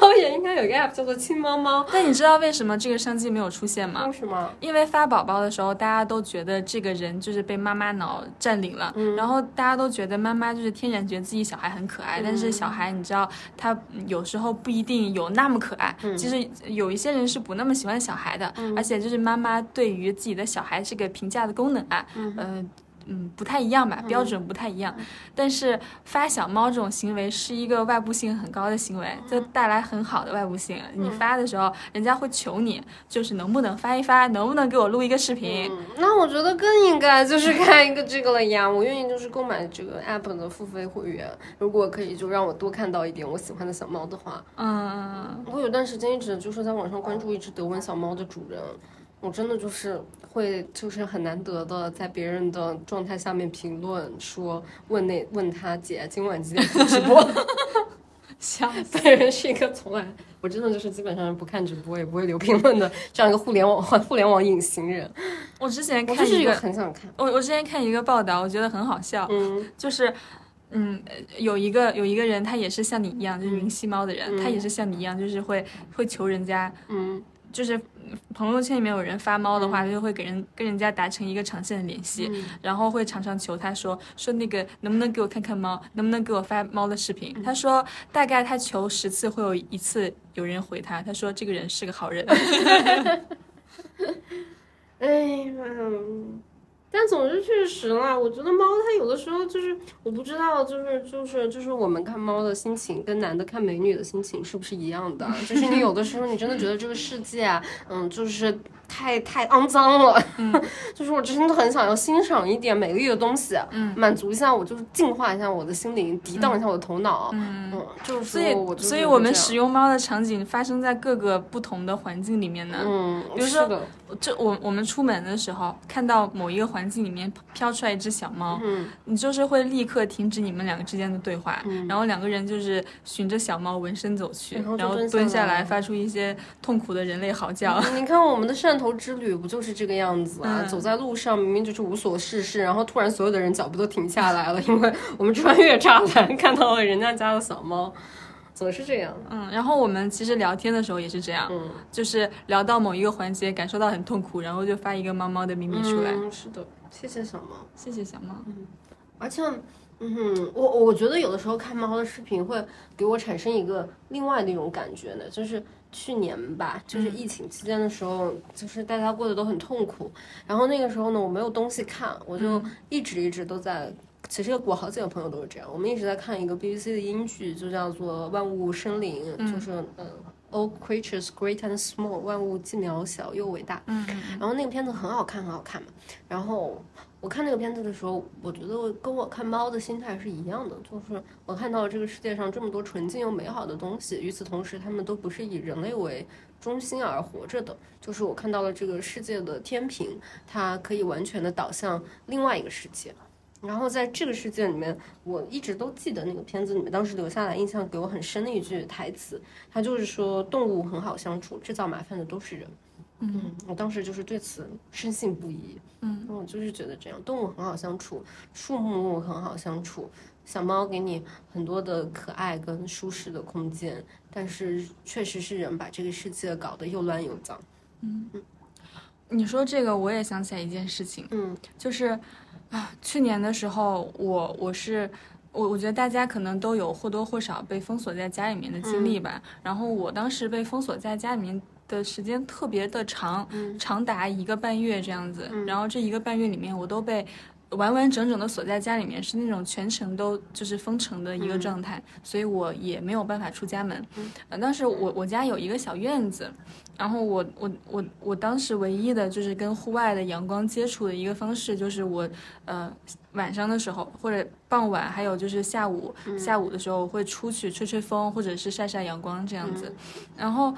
猫眼应该有一个 app 叫做亲猫猫。但你知道为什么这个商机没有出现吗？为什么？因为发宝宝的时候，大家都觉得这个人就是被妈妈脑占领了，然后大家都觉得妈妈就是天然觉得自己小孩很可爱，但是小孩你知道他有时候不一定有那么可爱，其实有一些人是不那么喜欢小孩的，而且就是妈妈对于自己的小孩这个评价的功能啊，嗯。嗯，不太一样吧，标准不太一样。但是发小猫这种行为是一个外部性很高的行为，就带来很好的外部性。你发的时候，人家会求你，就是能不能发一发，能不能给我录一个视频。嗯，那我觉得更应该就是看一个这个了呀。我愿意就是购买这个 app 的付费会员，如果可以就让我多看到一点我喜欢的小猫的话。嗯，我有段时间一直就是在网上关注一只德文小猫的主人。我真的就是会，就是很难得的在别人的状态下面评论说，问那问他姐今晚几点直播，笑死。人，是一个从来我真的就是基本上不看直播也不会留评论的这样一个互联网 互联网隐形人。我之前看一个，很想看，我我之前看一个报道，我觉得很好笑，嗯 就是嗯，有一个有一个人，他也是像你一样，就是云吸猫的人，他也是像你一样，就是会会求人家，嗯，就是朋友圈里面有人发猫的话，他就会给人跟人家达成一个长线的联系，然后会常常求他说说那个能不能给我看看猫，能不能给我发猫的视频。他说大概他求十次会有一次有人回他，他说这个人是个好人。哎呀。但总之确实啦，我觉得猫它有的时候就是，我不知道，就是就是就是我们看猫的心情跟男的看美女的心情是不是一样的？就是你有的时候你真的觉得这个世界，嗯，就是。太太肮脏了，就是我真的很想要欣赏一点美丽的东西，满足一下我，就是净化一下我的心灵，涤荡一下我的头脑，嗯，就是所以，所以我们使用猫的场景发生在各个不同的环境里面呢，嗯，比如说，这我我们出门的时候看到某一个环境里面飘出来一只小猫，嗯，你就是会立刻停止你们两个之间的对话，然后两个人就是循着小猫闻声走去，然后蹲下来发出一些痛苦的人类嚎叫。你看我们的汕头之旅不就是这个样子啊？走在路上明明就是无所事事，然后突然所有的人脚步都停下来了，因为我们穿越栅栏看到了人家家的小猫，总是这样。嗯，然后我们其实聊天的时候也是这样，嗯，就是聊到某一个环节感受到很痛苦，然后就发一个猫猫的秘密出来。嗯是的，谢谢小猫，谢谢小猫。嗯，而且。嗯哼，我我觉得有的时候看猫的视频会给我产生一个另外的一种感觉呢，就是去年吧，就是疫情期间的时候，就是大家过得都很痛苦，然后那个时候呢，我没有东西看，我就一直一直都在，其实我好几个朋友都是这样，我们一直在看一个 BBC 的英剧，就叫做《万物生灵》，就是嗯，All creatures great and small，万物既渺小又伟大，嗯，然后那个片子很好看，很好看嘛，然后。我看那个片子的时候，我觉得跟我看猫的心态是一样的，就是我看到了这个世界上这么多纯净又美好的东西，与此同时，他们都不是以人类为中心而活着的。就是我看到了这个世界的天平，它可以完全的导向另外一个世界。然后在这个世界里面，我一直都记得那个片子里面当时留下来印象给我很深的一句台词，它就是说动物很好相处，制造麻烦的都是人。嗯，我当时就是对此深信不疑。嗯，我就是觉得这样，动物很好相处，树木很好相处，小猫给你很多的可爱跟舒适的空间，但是确实是人把这个世界搞得又乱又脏。嗯嗯，你说这个，我也想起来一件事情。嗯，就是啊，去年的时候，我我是我我觉得大家可能都有或多或少被封锁在家里面的经历吧。然后我当时被封锁在家里面。的时间特别的长，长达一个半月这样子。然后这一个半月里面，我都被完完整整的锁在家里面，是那种全程都就是封城的一个状态，所以我也没有办法出家门。呃，当时我我家有一个小院子，然后我我我我当时唯一的就是跟户外的阳光接触的一个方式，就是我呃晚上的时候或者傍晚，还有就是下午下午的时候会出去吹吹风，或者是晒晒阳光这样子，然后。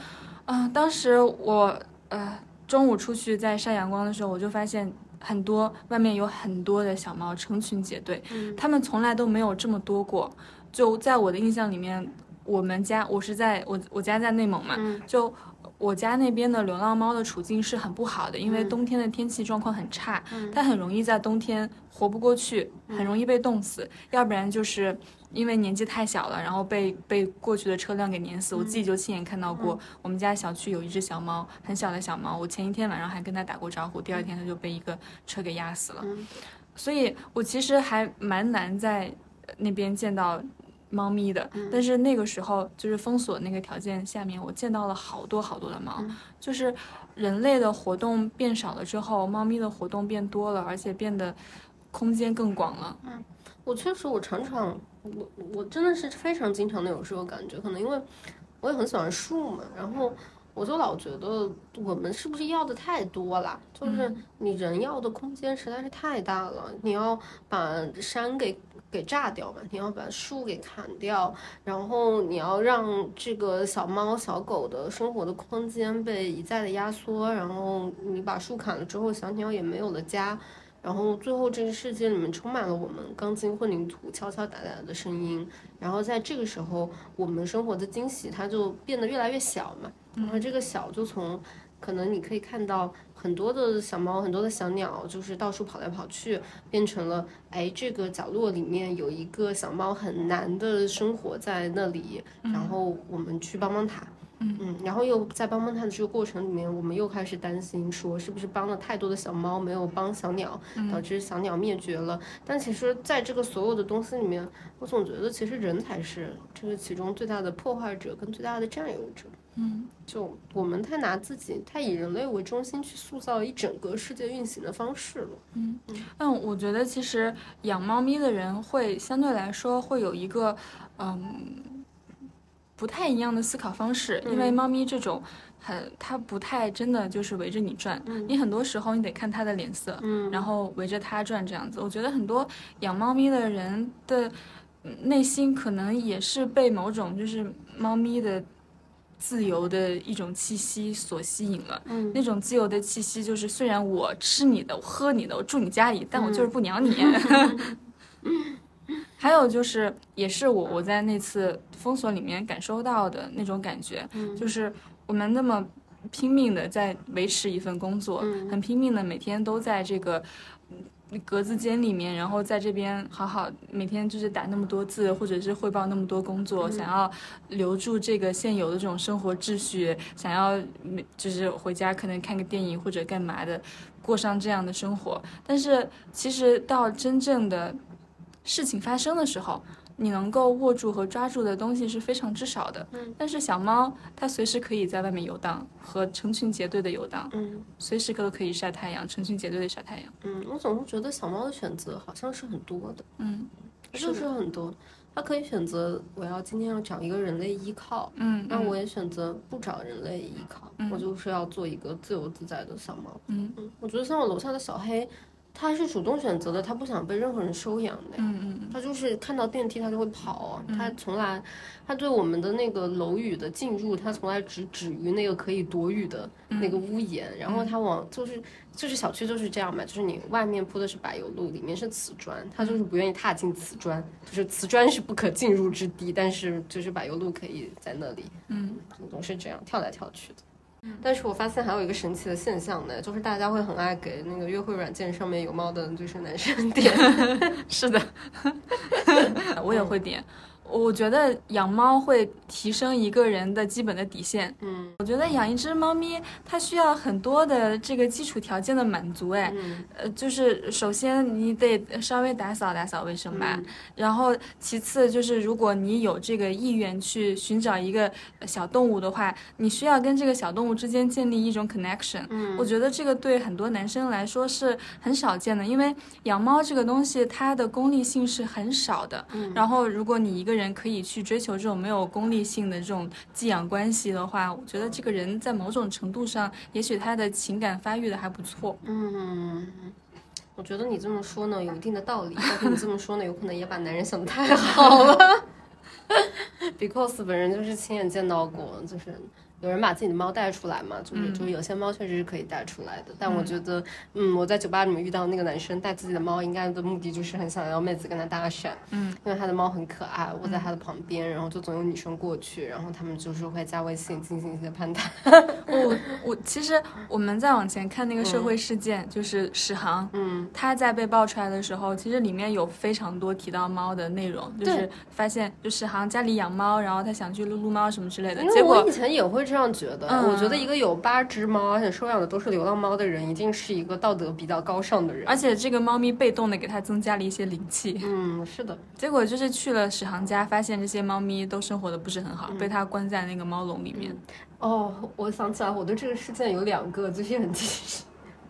啊，当时我呃中午出去在晒阳光的时候，我就发现很多外面有很多的小猫成群结队，它们从来都没有这么多过。就在我的印象里面，我们家我是在我我家在内蒙嘛，就。我家那边的流浪猫的处境是很不好的，因为冬天的天气状况很差，它很容易在冬天活不过去，很容易被冻死，要不然就是因为年纪太小了，然后被被过去的车辆给碾死。我自己就亲眼看到过，我们家小区有一只小猫，很小的小猫，我前一天晚上还跟它打过招呼，第二天它就被一个车给压死了。所以我其实还蛮难在那边见到。猫咪的，但是那个时候就是封锁那个条件下面，我见到了好多好多的猫，就是人类的活动变少了之后，猫咪的活动变多了，而且变得空间更广了。嗯，我确实，我常常，我我真的是非常经常的有这种感觉，可能因为我也很喜欢树嘛，然后我就老觉得我们是不是要的太多了？就是你人要的空间实在是太大了，你要把山给。给炸掉嘛？你要把树给砍掉，然后你要让这个小猫小狗的生活的空间被一再的压缩，然后你把树砍了之后，小鸟也没有了家，然后最后这个世界里面充满了我们钢筋混凝土敲敲打打的声音，然后在这个时候，我们生活的惊喜它就变得越来越小嘛，然后这个小就从可能你可以看到很多的小猫，很多的小鸟，就是到处跑来跑去，变成了哎，这个角落里面有一个小猫很难的生活在那里，然后我们去帮帮它。嗯，然后又在帮帮它的这个过程里面，我们又开始担心说，是不是帮了太多的小猫，没有帮小鸟，导致小鸟灭绝了。但其实，在这个所有的东西里面，我总觉得其实人才是这个其中最大的破坏者跟最大的占有者。嗯，就我们太拿自己，太以人类为中心去塑造一整个世界运行的方式了。嗯嗯，我觉得其实养猫咪的人会相对来说会有一个嗯不太一样的思考方式，因为猫咪这种很它不太真的就是围着你转，你很多时候你得看它的脸色，嗯然后围着它转这样子。我觉得很多养猫咪的人的嗯内心可能也是被某种就是猫咪的自由的一种气息所吸引了。嗯那种自由的气息，就是虽然我吃你的，我喝你的，我住你家里，但我嗯就是不鸟你。还有就是，也是我我在那次封锁里面感受到的那种感觉，嗯就是我们那么拼命的在维持一份工作，嗯很拼命的每天都在这个。嗯格子间里面，然后在这边好好每天就是打那么多字，或者是汇报那么多工作，想要留住这个现有的这种生活秩序，想要每就是回家可能看个电影或者干嘛的，过上这样的生活。但是其实到真正的事情发生的时候，你能够握住和抓住的东西是非常之少的。嗯但是小猫它随时可以在外面游荡，和成群结队的游荡，嗯随时都可以晒太阳，成群结队的晒太阳。嗯，我总是觉得小猫的选择好像是很多的，嗯就是很多。它可以选择我要今天要找一个人类依靠，嗯，那我也选择不找人类依靠，嗯我就是要做一个自由自在的小猫。嗯嗯，我觉得像我楼下的小黑，它是主动选择的，他不想被任何人收养的。嗯嗯他就是看到电梯他就会跑啊，他从来，他对我们的那个楼宇的进入，他从来只止于那个可以躲雨的那个屋檐，然后他往就是就是小区就是这样嘛，就是你外面铺的是柏油路，里面是瓷砖，他就是不愿意踏进瓷砖，就是瓷砖是不可进入之地，但是就是柏油路可以在那里，嗯。总是这样跳来跳去的。但是我发现还有一个神奇的现象呢，就是大家会很爱给那个约会软件上面有猫的就是男生点，是的，我也会点。我觉得养猫会提升一个人的基本的底线。嗯我觉得养一只猫咪，它需要很多的这个基础条件的满足。哎，嗯呃，就是首先你得稍微打扫打扫卫生吧，然后其次就是如果你有这个意愿去寻找一个呃小动物的话，你需要跟这个小动物之间建立一种 connection。嗯我觉得这个对很多男生来说是很少见的，因为养猫这个东西它的功利性是很少的。嗯然后如果你一个人可以去追求这种没有功利性的这种寄养关系的话，我觉得这个人在某种程度上，也许他的情感发育的还不错。嗯，我觉得你这么说呢有一定的道理，但是你这么说呢，有可能也把男人想的太好了。Because 本人就是亲眼见到过，就是有人把自己的猫带出来嘛，就是、就是有些猫确实是可以带出来的，但我觉得，嗯，我在酒吧里面遇到那个男生带自己的猫，应该的目的就是很想要妹子跟他搭讪，嗯，因为他的猫很可爱，我在他的旁边，然后就总有女生过去，然后他们就是会加微信进行一些攀谈。我我其实我们再往前看那个社会事件，就是史航，嗯。他在被爆出来的时候，其实里面有非常多提到猫的内容，就是发现就史航家里养猫，然后他想去撸撸猫什么之类的，因为我以前也会这样觉得，嗯。我觉得一个有八只猫，而且收养的都是流浪猫的人，一定是一个道德比较高尚的人。而且这个猫咪被动的给它增加了一些灵气，嗯，是的，结果就是去了史航家，发现这些猫咪都生活的不是很好，被他关在那个猫笼里面。哦，我想起来，我对这个事件有两个最近很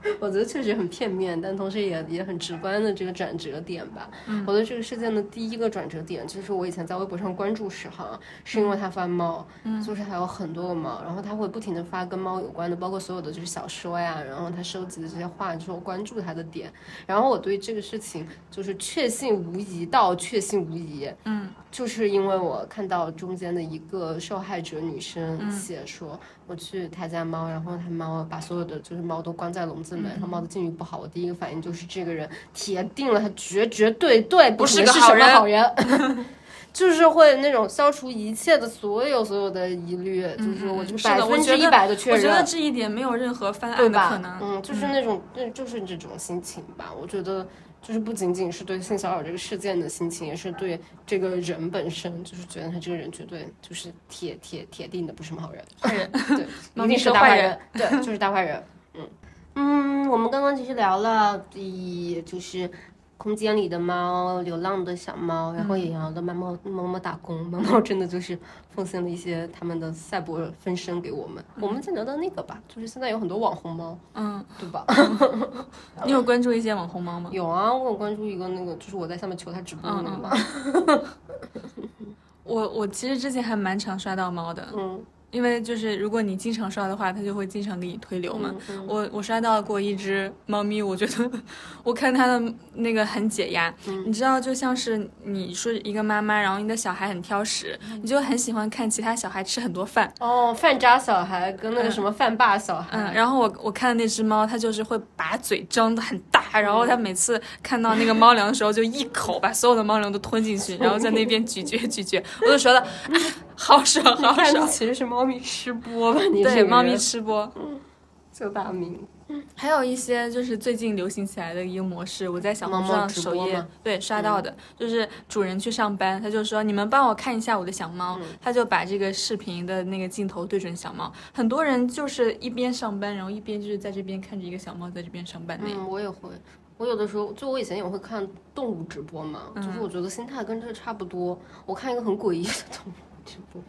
我觉得确实很片面，但同时也也很直观的这个转折点吧。嗯我对这个事件的第一个转折点，就是我以前在微博上关注史航，是因为他发猫，嗯就是还有很多个猫，然后他会不停的发跟猫有关的，包括所有的就是小说呀，然后他收集的这些话，就是我关注他的点。然后我对这个事情就是确信无疑到确信无疑，嗯就是因为我看到中间的一个受害者女生嗯写说，我去他家猫，然后他猫把所有的就是猫都关在笼子里面，然后猫的境遇不好，我第一个反应就是这个人铁定了，他绝绝对对不是个好人好人。就是会那种消除一切的所有所有的疑虑，就是我就百分之一百的确认。我觉得这一点没有任何翻案的可能。嗯，就是那种，那就是这种心情吧。我觉得。就是不仅仅是对性骚扰这个事件的心情，也是对这个人本身，就是觉得他这个人绝对就是铁铁铁定的不是什么好人，坏人，对，一定是大坏人，对，就是大坏人。嗯嗯，我们刚刚其实聊了，以就是。空间里的猫，流浪的小猫，然后也要的猫猫猫猫打工，猫猫真的就是奉献了一些他们的赛博分身给我们。我们再聊到那个吧，就是现在有很多网红猫，嗯，对吧？你有关注一些网红猫吗？有啊，我有关注一个那个，就是我在下面求他直播的那个。我我其实之前还蛮常刷到猫的，嗯。因为就是如果你经常刷的话，它就会经常给你推流嘛。我我刷到过一只猫咪，我觉得我看它的那个很解压。你知道，就像是你说一个妈妈，然后你的小孩很挑食，你就很喜欢看其他小孩吃很多饭。哦，饭渣小孩跟那个什么饭霸小孩。嗯，然后我我看的那只猫，它就是会把嘴张得很大，然后它每次看到那个猫粮的时候，就一口把所有的猫粮都吞进去，然后在那边咀嚼咀嚼。我就说了，好爽好爽。其实是猫。咪吃播吧，你对猫咪吃播，嗯就大名。还有一些就是最近流行起来的一个模式，我在小红书上首页对刷到的，就是主人去上班，他就说你们帮我看一下我的小猫，他就把这个视频的那个镜头对准小猫，很多人就是一边上班，然后一边就是在这边看着一个小猫在这边上班。嗯，我也会，我有的时候就我以前也会看动物直播嘛，就是我觉得心态跟这个差不多。我看一个很诡异的动物直播。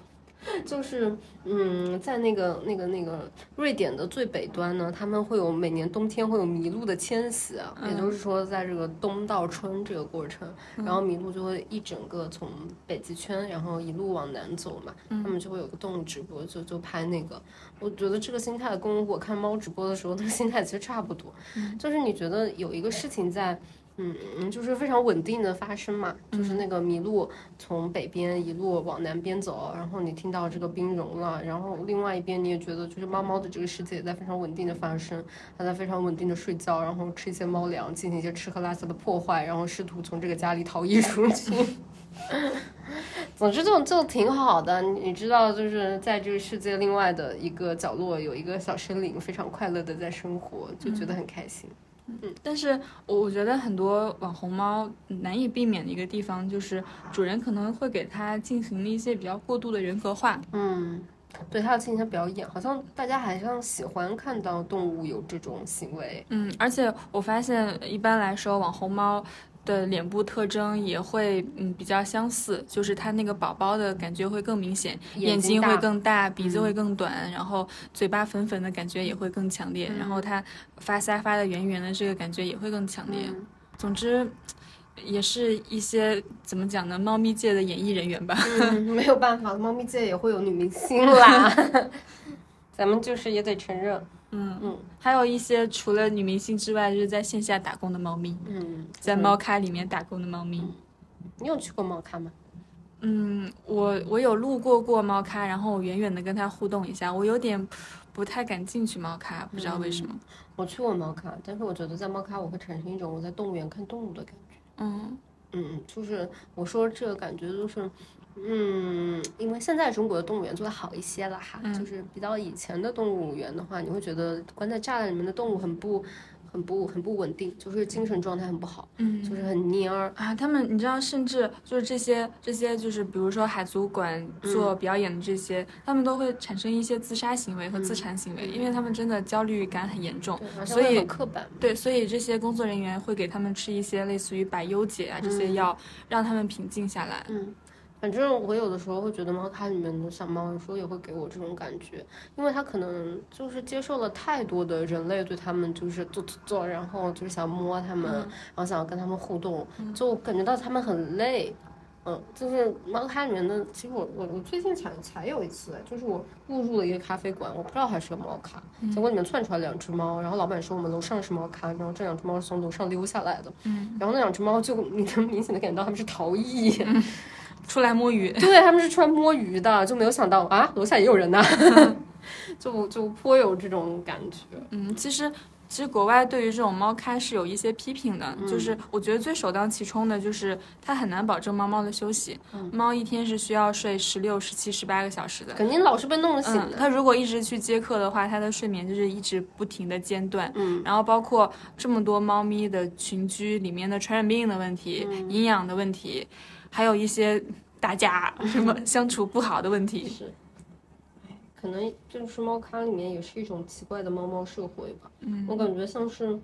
就是，嗯，在那个、那个、那个瑞典的最北端呢，他们会有每年冬天会有麋鹿的迁徙，也就是说，在这个冬到春这个过程，然后麋鹿就会一整个从北极圈，然后一路往南走嘛，他们就会有个动物直播，就就拍那个。我觉得这个心态跟我看猫直播的时候那个心态其实差不多，就是你觉得有一个事情在。嗯嗯，就是非常稳定的发生嘛，就是那个麋鹿从北边一路往南边走，然后你听到这个冰融了，然后另外一边你也觉得就是猫猫的这个世界也在非常稳定的发生，它在非常稳定的睡觉，然后吃一些猫粮，进行一些吃喝拉撒的破坏，然后试图从这个家里逃逸出去。总之就就挺好的，你知道就是在这个世界另外的一个角落有一个小生灵非常快乐的在生活，就觉得很开心。嗯，但是我我觉得很多网红猫难以避免的一个地方，就是主人可能会给它进行一些比较过度的人格化。嗯，对，它要进行表演，好像大家好像喜欢看到动物有这种行为。嗯，而且我发现一般来说网红猫。的脸部特征也会嗯比较相似，就是它那个宝宝的感觉会更明显，眼睛会更大，鼻子会更短，然后嘴巴粉粉的感觉也会更强烈，然后它发腮发的圆圆的这个感觉也会更强烈。总之，也是一些怎么讲呢？猫咪界的演艺人员吧。嗯，没有办法，猫咪界也会有女明星啦，咱们就是也得承认。嗯嗯，还有一些除了女明星之外，就是在线下打工的猫咪。嗯，在猫咖里面打工的猫咪。你有去过猫咖吗？嗯，我我有路过过猫咖，然后我远远的跟它互动一下。我有点不太敢进去猫咖，不知道为什么。我去过猫咖，但是我觉得在猫咖我会产生一种我在动物园看动物的感觉。嗯嗯，就是我说这个感觉就是。嗯，因为现在中国的动物园做的好一些了哈，就是比较以前的动物园的话，你会觉得关在栅栏里面的动物很不、很不、很不稳定，就是精神状态很不好，嗯，就是很蔫儿啊。他们你知道，甚至就是这些这些，就是比如说海族馆做表演的这些，他们都会产生一些自杀行为和自残行为，因为他们真的焦虑感很严重，所以刻板。对，所以这些工作人员会给他们吃一些类似于百忧解啊这些药，让他们平静下来。嗯。反正我有的时候会觉得猫咖里面的小猫，有时候也会给我这种感觉，因为它可能就是接受了太多的人类对它们就是做做做，然后就是想摸它们，然后想要跟它们互动，就感觉到它们很累。嗯，就是猫咖里面的，其实我我我最近才才有一次，就是我误入了一个咖啡馆，我不知道它是个猫咖，结果里面窜出来两只猫，然后老板说我们楼上是猫咖，然后这两只猫是从楼上溜下来的，嗯然后那两只猫就你能明显的感觉到它们是逃逸。出来摸鱼，对，他们是出来摸鱼的，就没有想到啊，楼下也有人呢，就就颇有这种感觉。嗯，其实其实国外对于这种猫咖是有一些批评的，就是我觉得最首当其冲的就是它很难保证猫猫的休息。猫一天是需要睡十六、十七、十八个小时的，肯定老是被弄醒的。它如果一直去接客的话，它的睡眠就是一直不停的间断。嗯，然后包括这么多猫咪的群居里面的传染病的问题、营养的问题，还有一些打架 什么相处不好的问题。是。可能就是猫咖里面也是一种奇怪的猫猫社会吧。嗯，我感觉像是，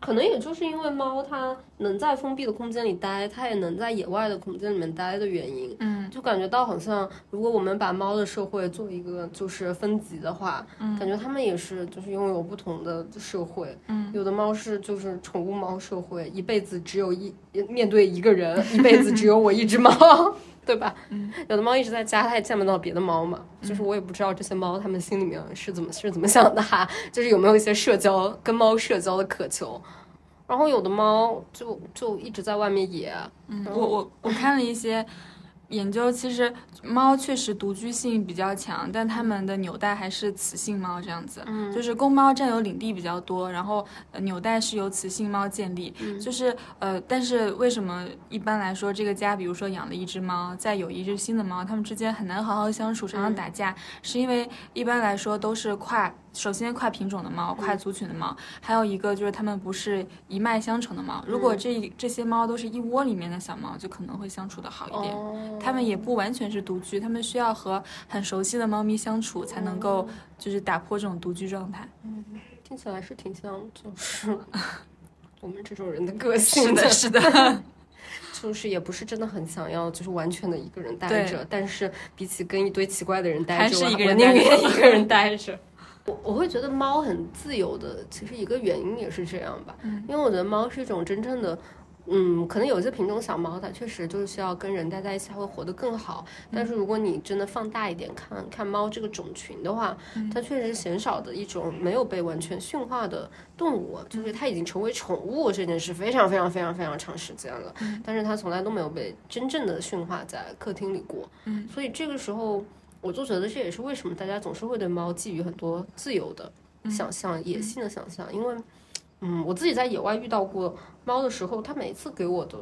可能也就是因为猫它能在封闭的空间里待，它也能在野外的空间里面待的原因。嗯，就感觉到好像，如果我们把猫的社会做一个就是分级的话，嗯，感觉它们也是就是拥有不同的社会。嗯，有的猫是就是宠物猫社会，一辈子只有一面对一个人，一辈子只有我一只猫。对吧？嗯，有的猫一直在家，它也见不到别的猫嘛。就是我也不知道这些猫它们心里面是怎么是怎么想的哈。就是有没有一些社交跟猫社交的渴求。然后有的猫就就一直在外面野。嗯，我我我看了一些。研究其实猫确实独居性比较强，但它们的纽带还是雌性猫这样子，就是公猫占有领地比较多，然后纽带是由雌性猫建立，就是呃，但是为什么一般来说这个家，比如说养了一只猫，再有一只新的猫，它们之间很难好好相处，常常打架，是因为一般来说都是跨。首先，跨品种的猫，跨族群的猫，还有一个就是它们不是一脉相承的猫。如果这这些猫都是一窝里面的小猫，就可能会相处的好一点。它们也不完全是独居，它们需要和很熟悉的猫咪相处，才能够就是打破这种独居状态。嗯，听起来是挺像，就是 我们这种人的个性的，是的，就是也不是真的很想要，就是完全的一个人待着。但是比起跟一堆奇怪的人待着，我宁愿一个人待着。我我会觉得猫很自由的，其实一个原因也是这样吧，因为我觉得猫是一种真正的，嗯，可能有些品种小猫它确实就是需要跟人待在一起，它会活得更好。但是如果你真的放大一点看看猫这个种群的话，它确实是鲜少的一种没有被完全驯化的动物，就是它已经成为宠物这件事非常非常非常非常长时间了，但是它从来都没有被真正的驯化在客厅里过。嗯，所以这个时候。我就觉得这也是为什么大家总是会对猫寄予很多自由的想象、野性的想象，因为，嗯，我自己在野外遇到过猫的时候，它每次给我的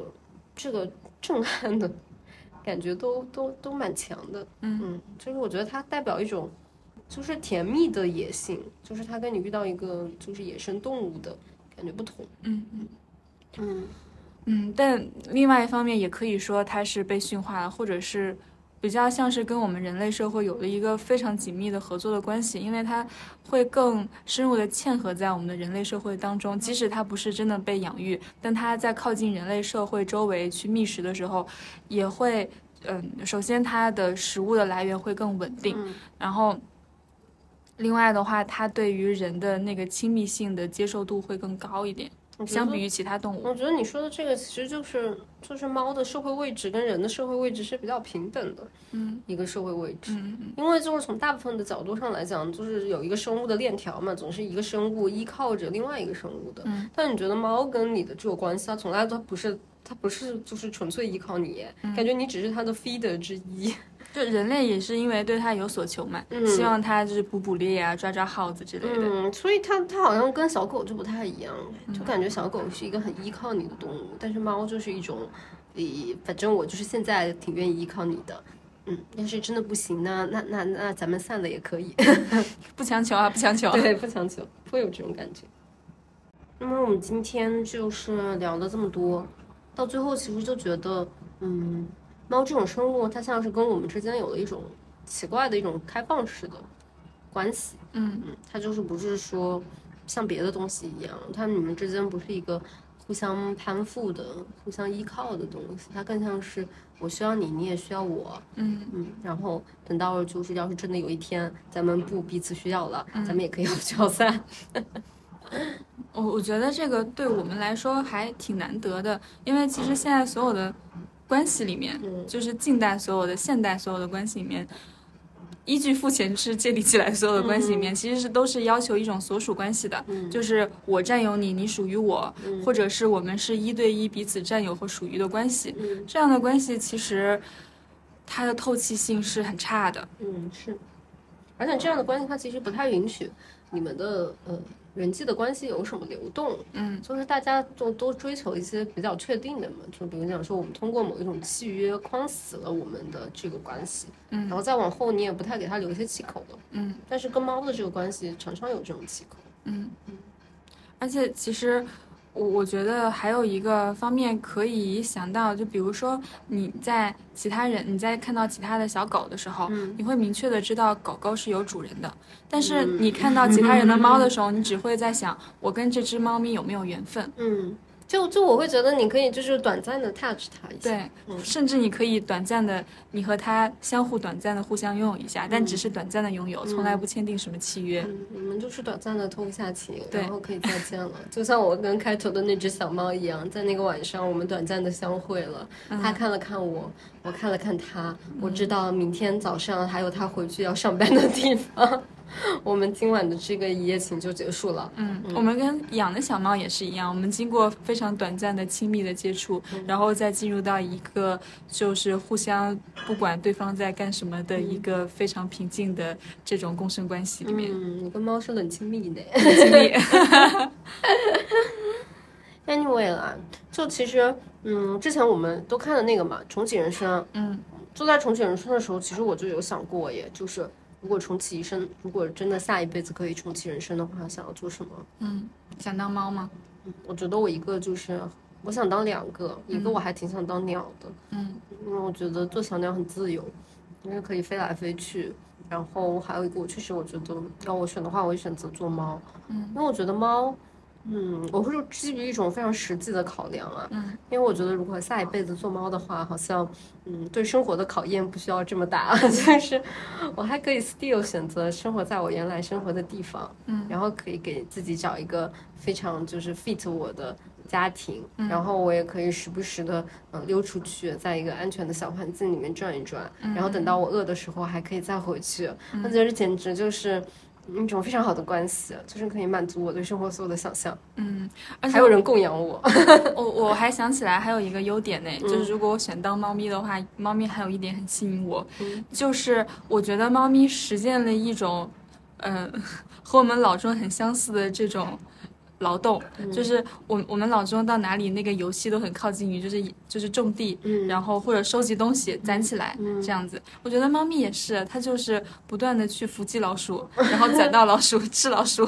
这个震撼的感觉都都都蛮强的，嗯，就是我觉得它代表一种就是甜蜜的野性，就是它跟你遇到一个就是野生动物的感觉不同，嗯嗯。嗯。嗯，但另外一方面也可以说它是被驯化了，或者是。比较像是跟我们人类社会有了一个非常紧密的合作的关系，因为它会更深入的嵌合在我们的人类社会当中。即使它不是真的被养育，但它在靠近人类社会周围去觅食的时候，也会，嗯，首先它的食物的来源会更稳定，然后，另外的话，它对于人的那个亲密性的接受度会更高一点。相比于其他动物，我觉得你说的这个其实就是就是猫的社会位置跟人的社会位置是比较平等的，嗯，一个社会位置，因为就是从大部分的角度上来讲，就是有一个生物的链条嘛，总是一个生物依靠着另外一个生物的。但你觉得猫跟你的这个关系，它从来都不是，它不是就是纯粹依靠你，感觉你只是它的 feeder 之一。就人类也是因为对它有所求嘛，希望它就是捕捕猎啊，抓抓耗子之类的。嗯，所以它它好像跟小狗就不太一样，就感觉小狗是一个很依靠你的动物，但是猫就是一种，你反正我就是现在挺愿意依靠你的，嗯，要是真的不行呢，那那那咱们散了也可以，不强求啊，不强求，对，不强求，会有这种感觉。那么我们今天就是聊了这么多，到最后其实就觉得，嗯。猫这种生物，它像是跟我们之间有了一种奇怪的一种开放式的关系。嗯嗯，它就是不是说像别的东西一样，它你们之间不是一个互相攀附的、互相依靠的东西，它更像是我需要你，你也需要我。嗯嗯，然后等到就是要是真的有一天咱们不彼此需要了，咱们也可以要 聚要散。我我觉得这个对我们来说还挺难得的，因为其实现在所有的。关系里面，就是近代所有的、现代所有的关系里面，依据父权制建立起来所有的关系里面，其实是都是要求一种所属关系的，就是我占有你，你属于我，或者是我们是一对一彼此占有和属于的关系。这样的关系其实它的透气性是很差的。嗯，是，而且这样的关系它其实不太允许你们的呃人际的关系有什么流动，嗯，就是大家都都追求一些比较确定的嘛，就比如讲说我们通过某一种契约框死了我们的这个关系，嗯，然后再往后你也不太给他留一些气口了，嗯，但是跟猫的这个关系常常有这种气口，嗯。嗯，而且其实。我我觉得还有一个方面可以想到，就比如说你在其他人你在看到其他的小狗的时候，你会明确的知道狗狗是有主人的。但是你看到其他人的猫的时候，你只会在想，我跟这只猫咪有没有缘分？嗯。就就我会觉得你可以就是短暂的 touch 它一下，对，甚至你可以短暂的你和它相互短暂的互相拥有一下，但只是短暂的拥有，从来不签订什么契约。你们就是短暂的通一下情，然后可以再见了。就像我跟开头的那只小猫一样，在那个晚上我们短暂的相会了。它看了看我，我看了看它，我知道明天早上还有它回去要上班的地方。我们今晚的这个一夜情就结束了。嗯，我们跟养的小猫也是一样，我们经过非常短暂的亲密的接触，然后再进入到一个就是互相不管对方在干什么的一个非常平静的这种共生关系里面。嗯，你跟猫是冷亲密的，冷亲密。Anyway 啦，就其实，嗯，之前我们都看了那个嘛，《重启人生》。嗯，坐在《重启人生》的时候，其实我就有想过，耶，就是。如果重启一生，如果真的下一辈子可以重启人生的话，想要做什么？嗯，想当猫吗？嗯，我觉得我一个就是，我想当两个，一个我还挺想当鸟的。嗯，因为我觉得做小鸟很自由，因为可以飞来飞去。然后还有一个，我确实我觉得，要我选的话，我会选择做猫。嗯，因为我觉得猫。嗯，我会基于一种非常实际的考量啊，嗯，因为我觉得如果下一辈子做猫的话，好像，嗯，对生活的考验不需要这么大，就是我还可以 still 选择生活在我原来生活的地方，嗯，然后可以给自己找一个非常就是 fit 我的家庭，然后我也可以时不时的嗯溜出去，在一个安全的小环境里面转一转，然后等到。我饿的时候还可以再回去，我觉得简直就是。一种非常好的关系，就是可以满足我对生活所有的想象。嗯，而且还有人供养我。我我还想起来还有一个优点呢，就是如果我选当猫咪的话，猫咪还有一点很吸引我，就是我觉得猫咪实现了一种，嗯，和我们老中很相似的这种。劳动就是我我们老中到哪里那个游戏都很靠近于就是就是种地，然后或者收集东西攒起来这样子。我觉得猫咪也是，它就是不断的去伏击老鼠，然后攒到老鼠吃老鼠。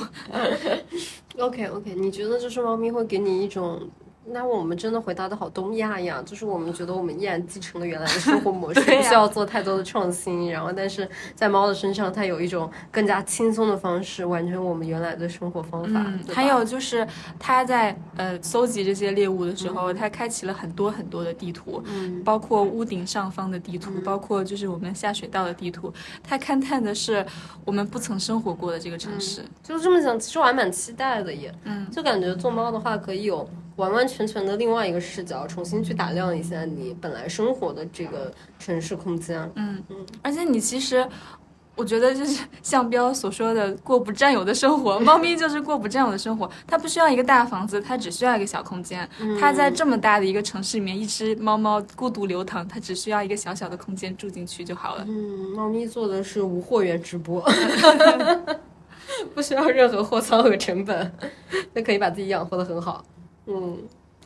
OK OK，你觉得就是猫咪会给你一种？那我们真的回答的好东亚呀，就是我们觉得我们依然继承了原来的生活模式，不需要做太多的创新。然后，但是在猫的身上，它有一种更加轻松的方式完成我们原来的生活方法。嗯，还有就是它在呃搜集这些猎物的时候，它开启了很多很多的地图，包括屋顶上方的地图，包括就是我们下水道的地图。它勘探的是我们不曾生活过的这个城市。就这么想，其实我还蛮期待的耶。嗯，就感觉做猫的话可以有。完完全全的另外一个视角，重新去打量一下你本来生活的这个城市空间。嗯嗯，而且你其实，我觉得就是像彪所说的过不占有的生活，猫咪就是过不占有的生活。它不需要一个大房子，它只需要一个小空间。它在这么大的一个城市里面，一只猫猫孤独流淌，它只需要一个小小的空间住进去就好了。嗯，猫咪做的是无货源直播 不需要任何货仓和成本，就可以把自己养活的很好。嗯，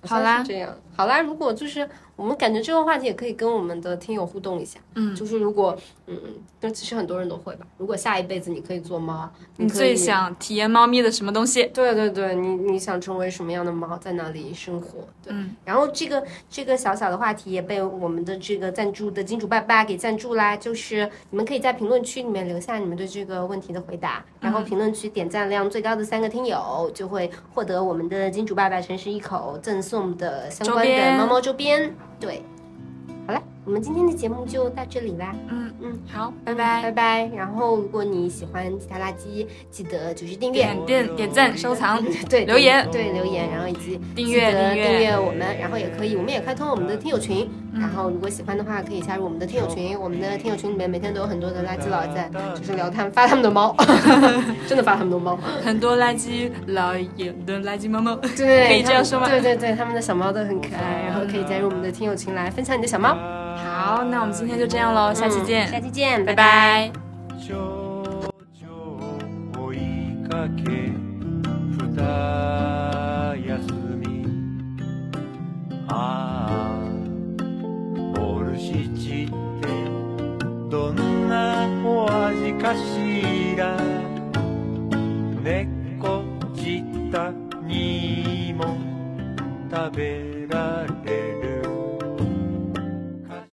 好啦，这样好啦。如果就是我们感觉这个话题也可以跟我们的听友互动一下。嗯，就是如果嗯，那其实很多人都会吧。如果下一辈子你可以做猫，你最想体验猫咪的什么东西？对对对，你你想成为什么样的猫，在哪里生活？对。然后这个这个小小的话题也被我们的这个赞助的金主爸爸给赞助啦。就是你们可以在评论区里面留下你们对这个问题的回答，然后评论区点赞量最高的三个听友就会获得我们的金主爸爸诚实一口赠送的相关的猫猫周边。对。我们今天的节目就到这里啦。嗯嗯，好，拜拜。拜拜。然后，如果你喜欢其他垃圾，记得就是订阅、点点点赞、收藏、对留言、对留言，然后以及订阅订阅。我们，然后也可以，我们也开通我们的听友群。然后，如果喜欢的话，可以加入我们的听友群。我们的听友群里面每天都有很多的垃圾佬在，就是聊他们发他们的猫，真的发他们的猫，很多垃圾佬有的垃圾猫猫，对，可以这样说吗？对对对，他们的小猫都很可爱，然后可以加入我们的听友群来分享你的小猫。好，那我们今天就这样喽，下期见，下期见，拜拜。た休み。ああボルシチってどんなお味かしら。猫舌にも食べられ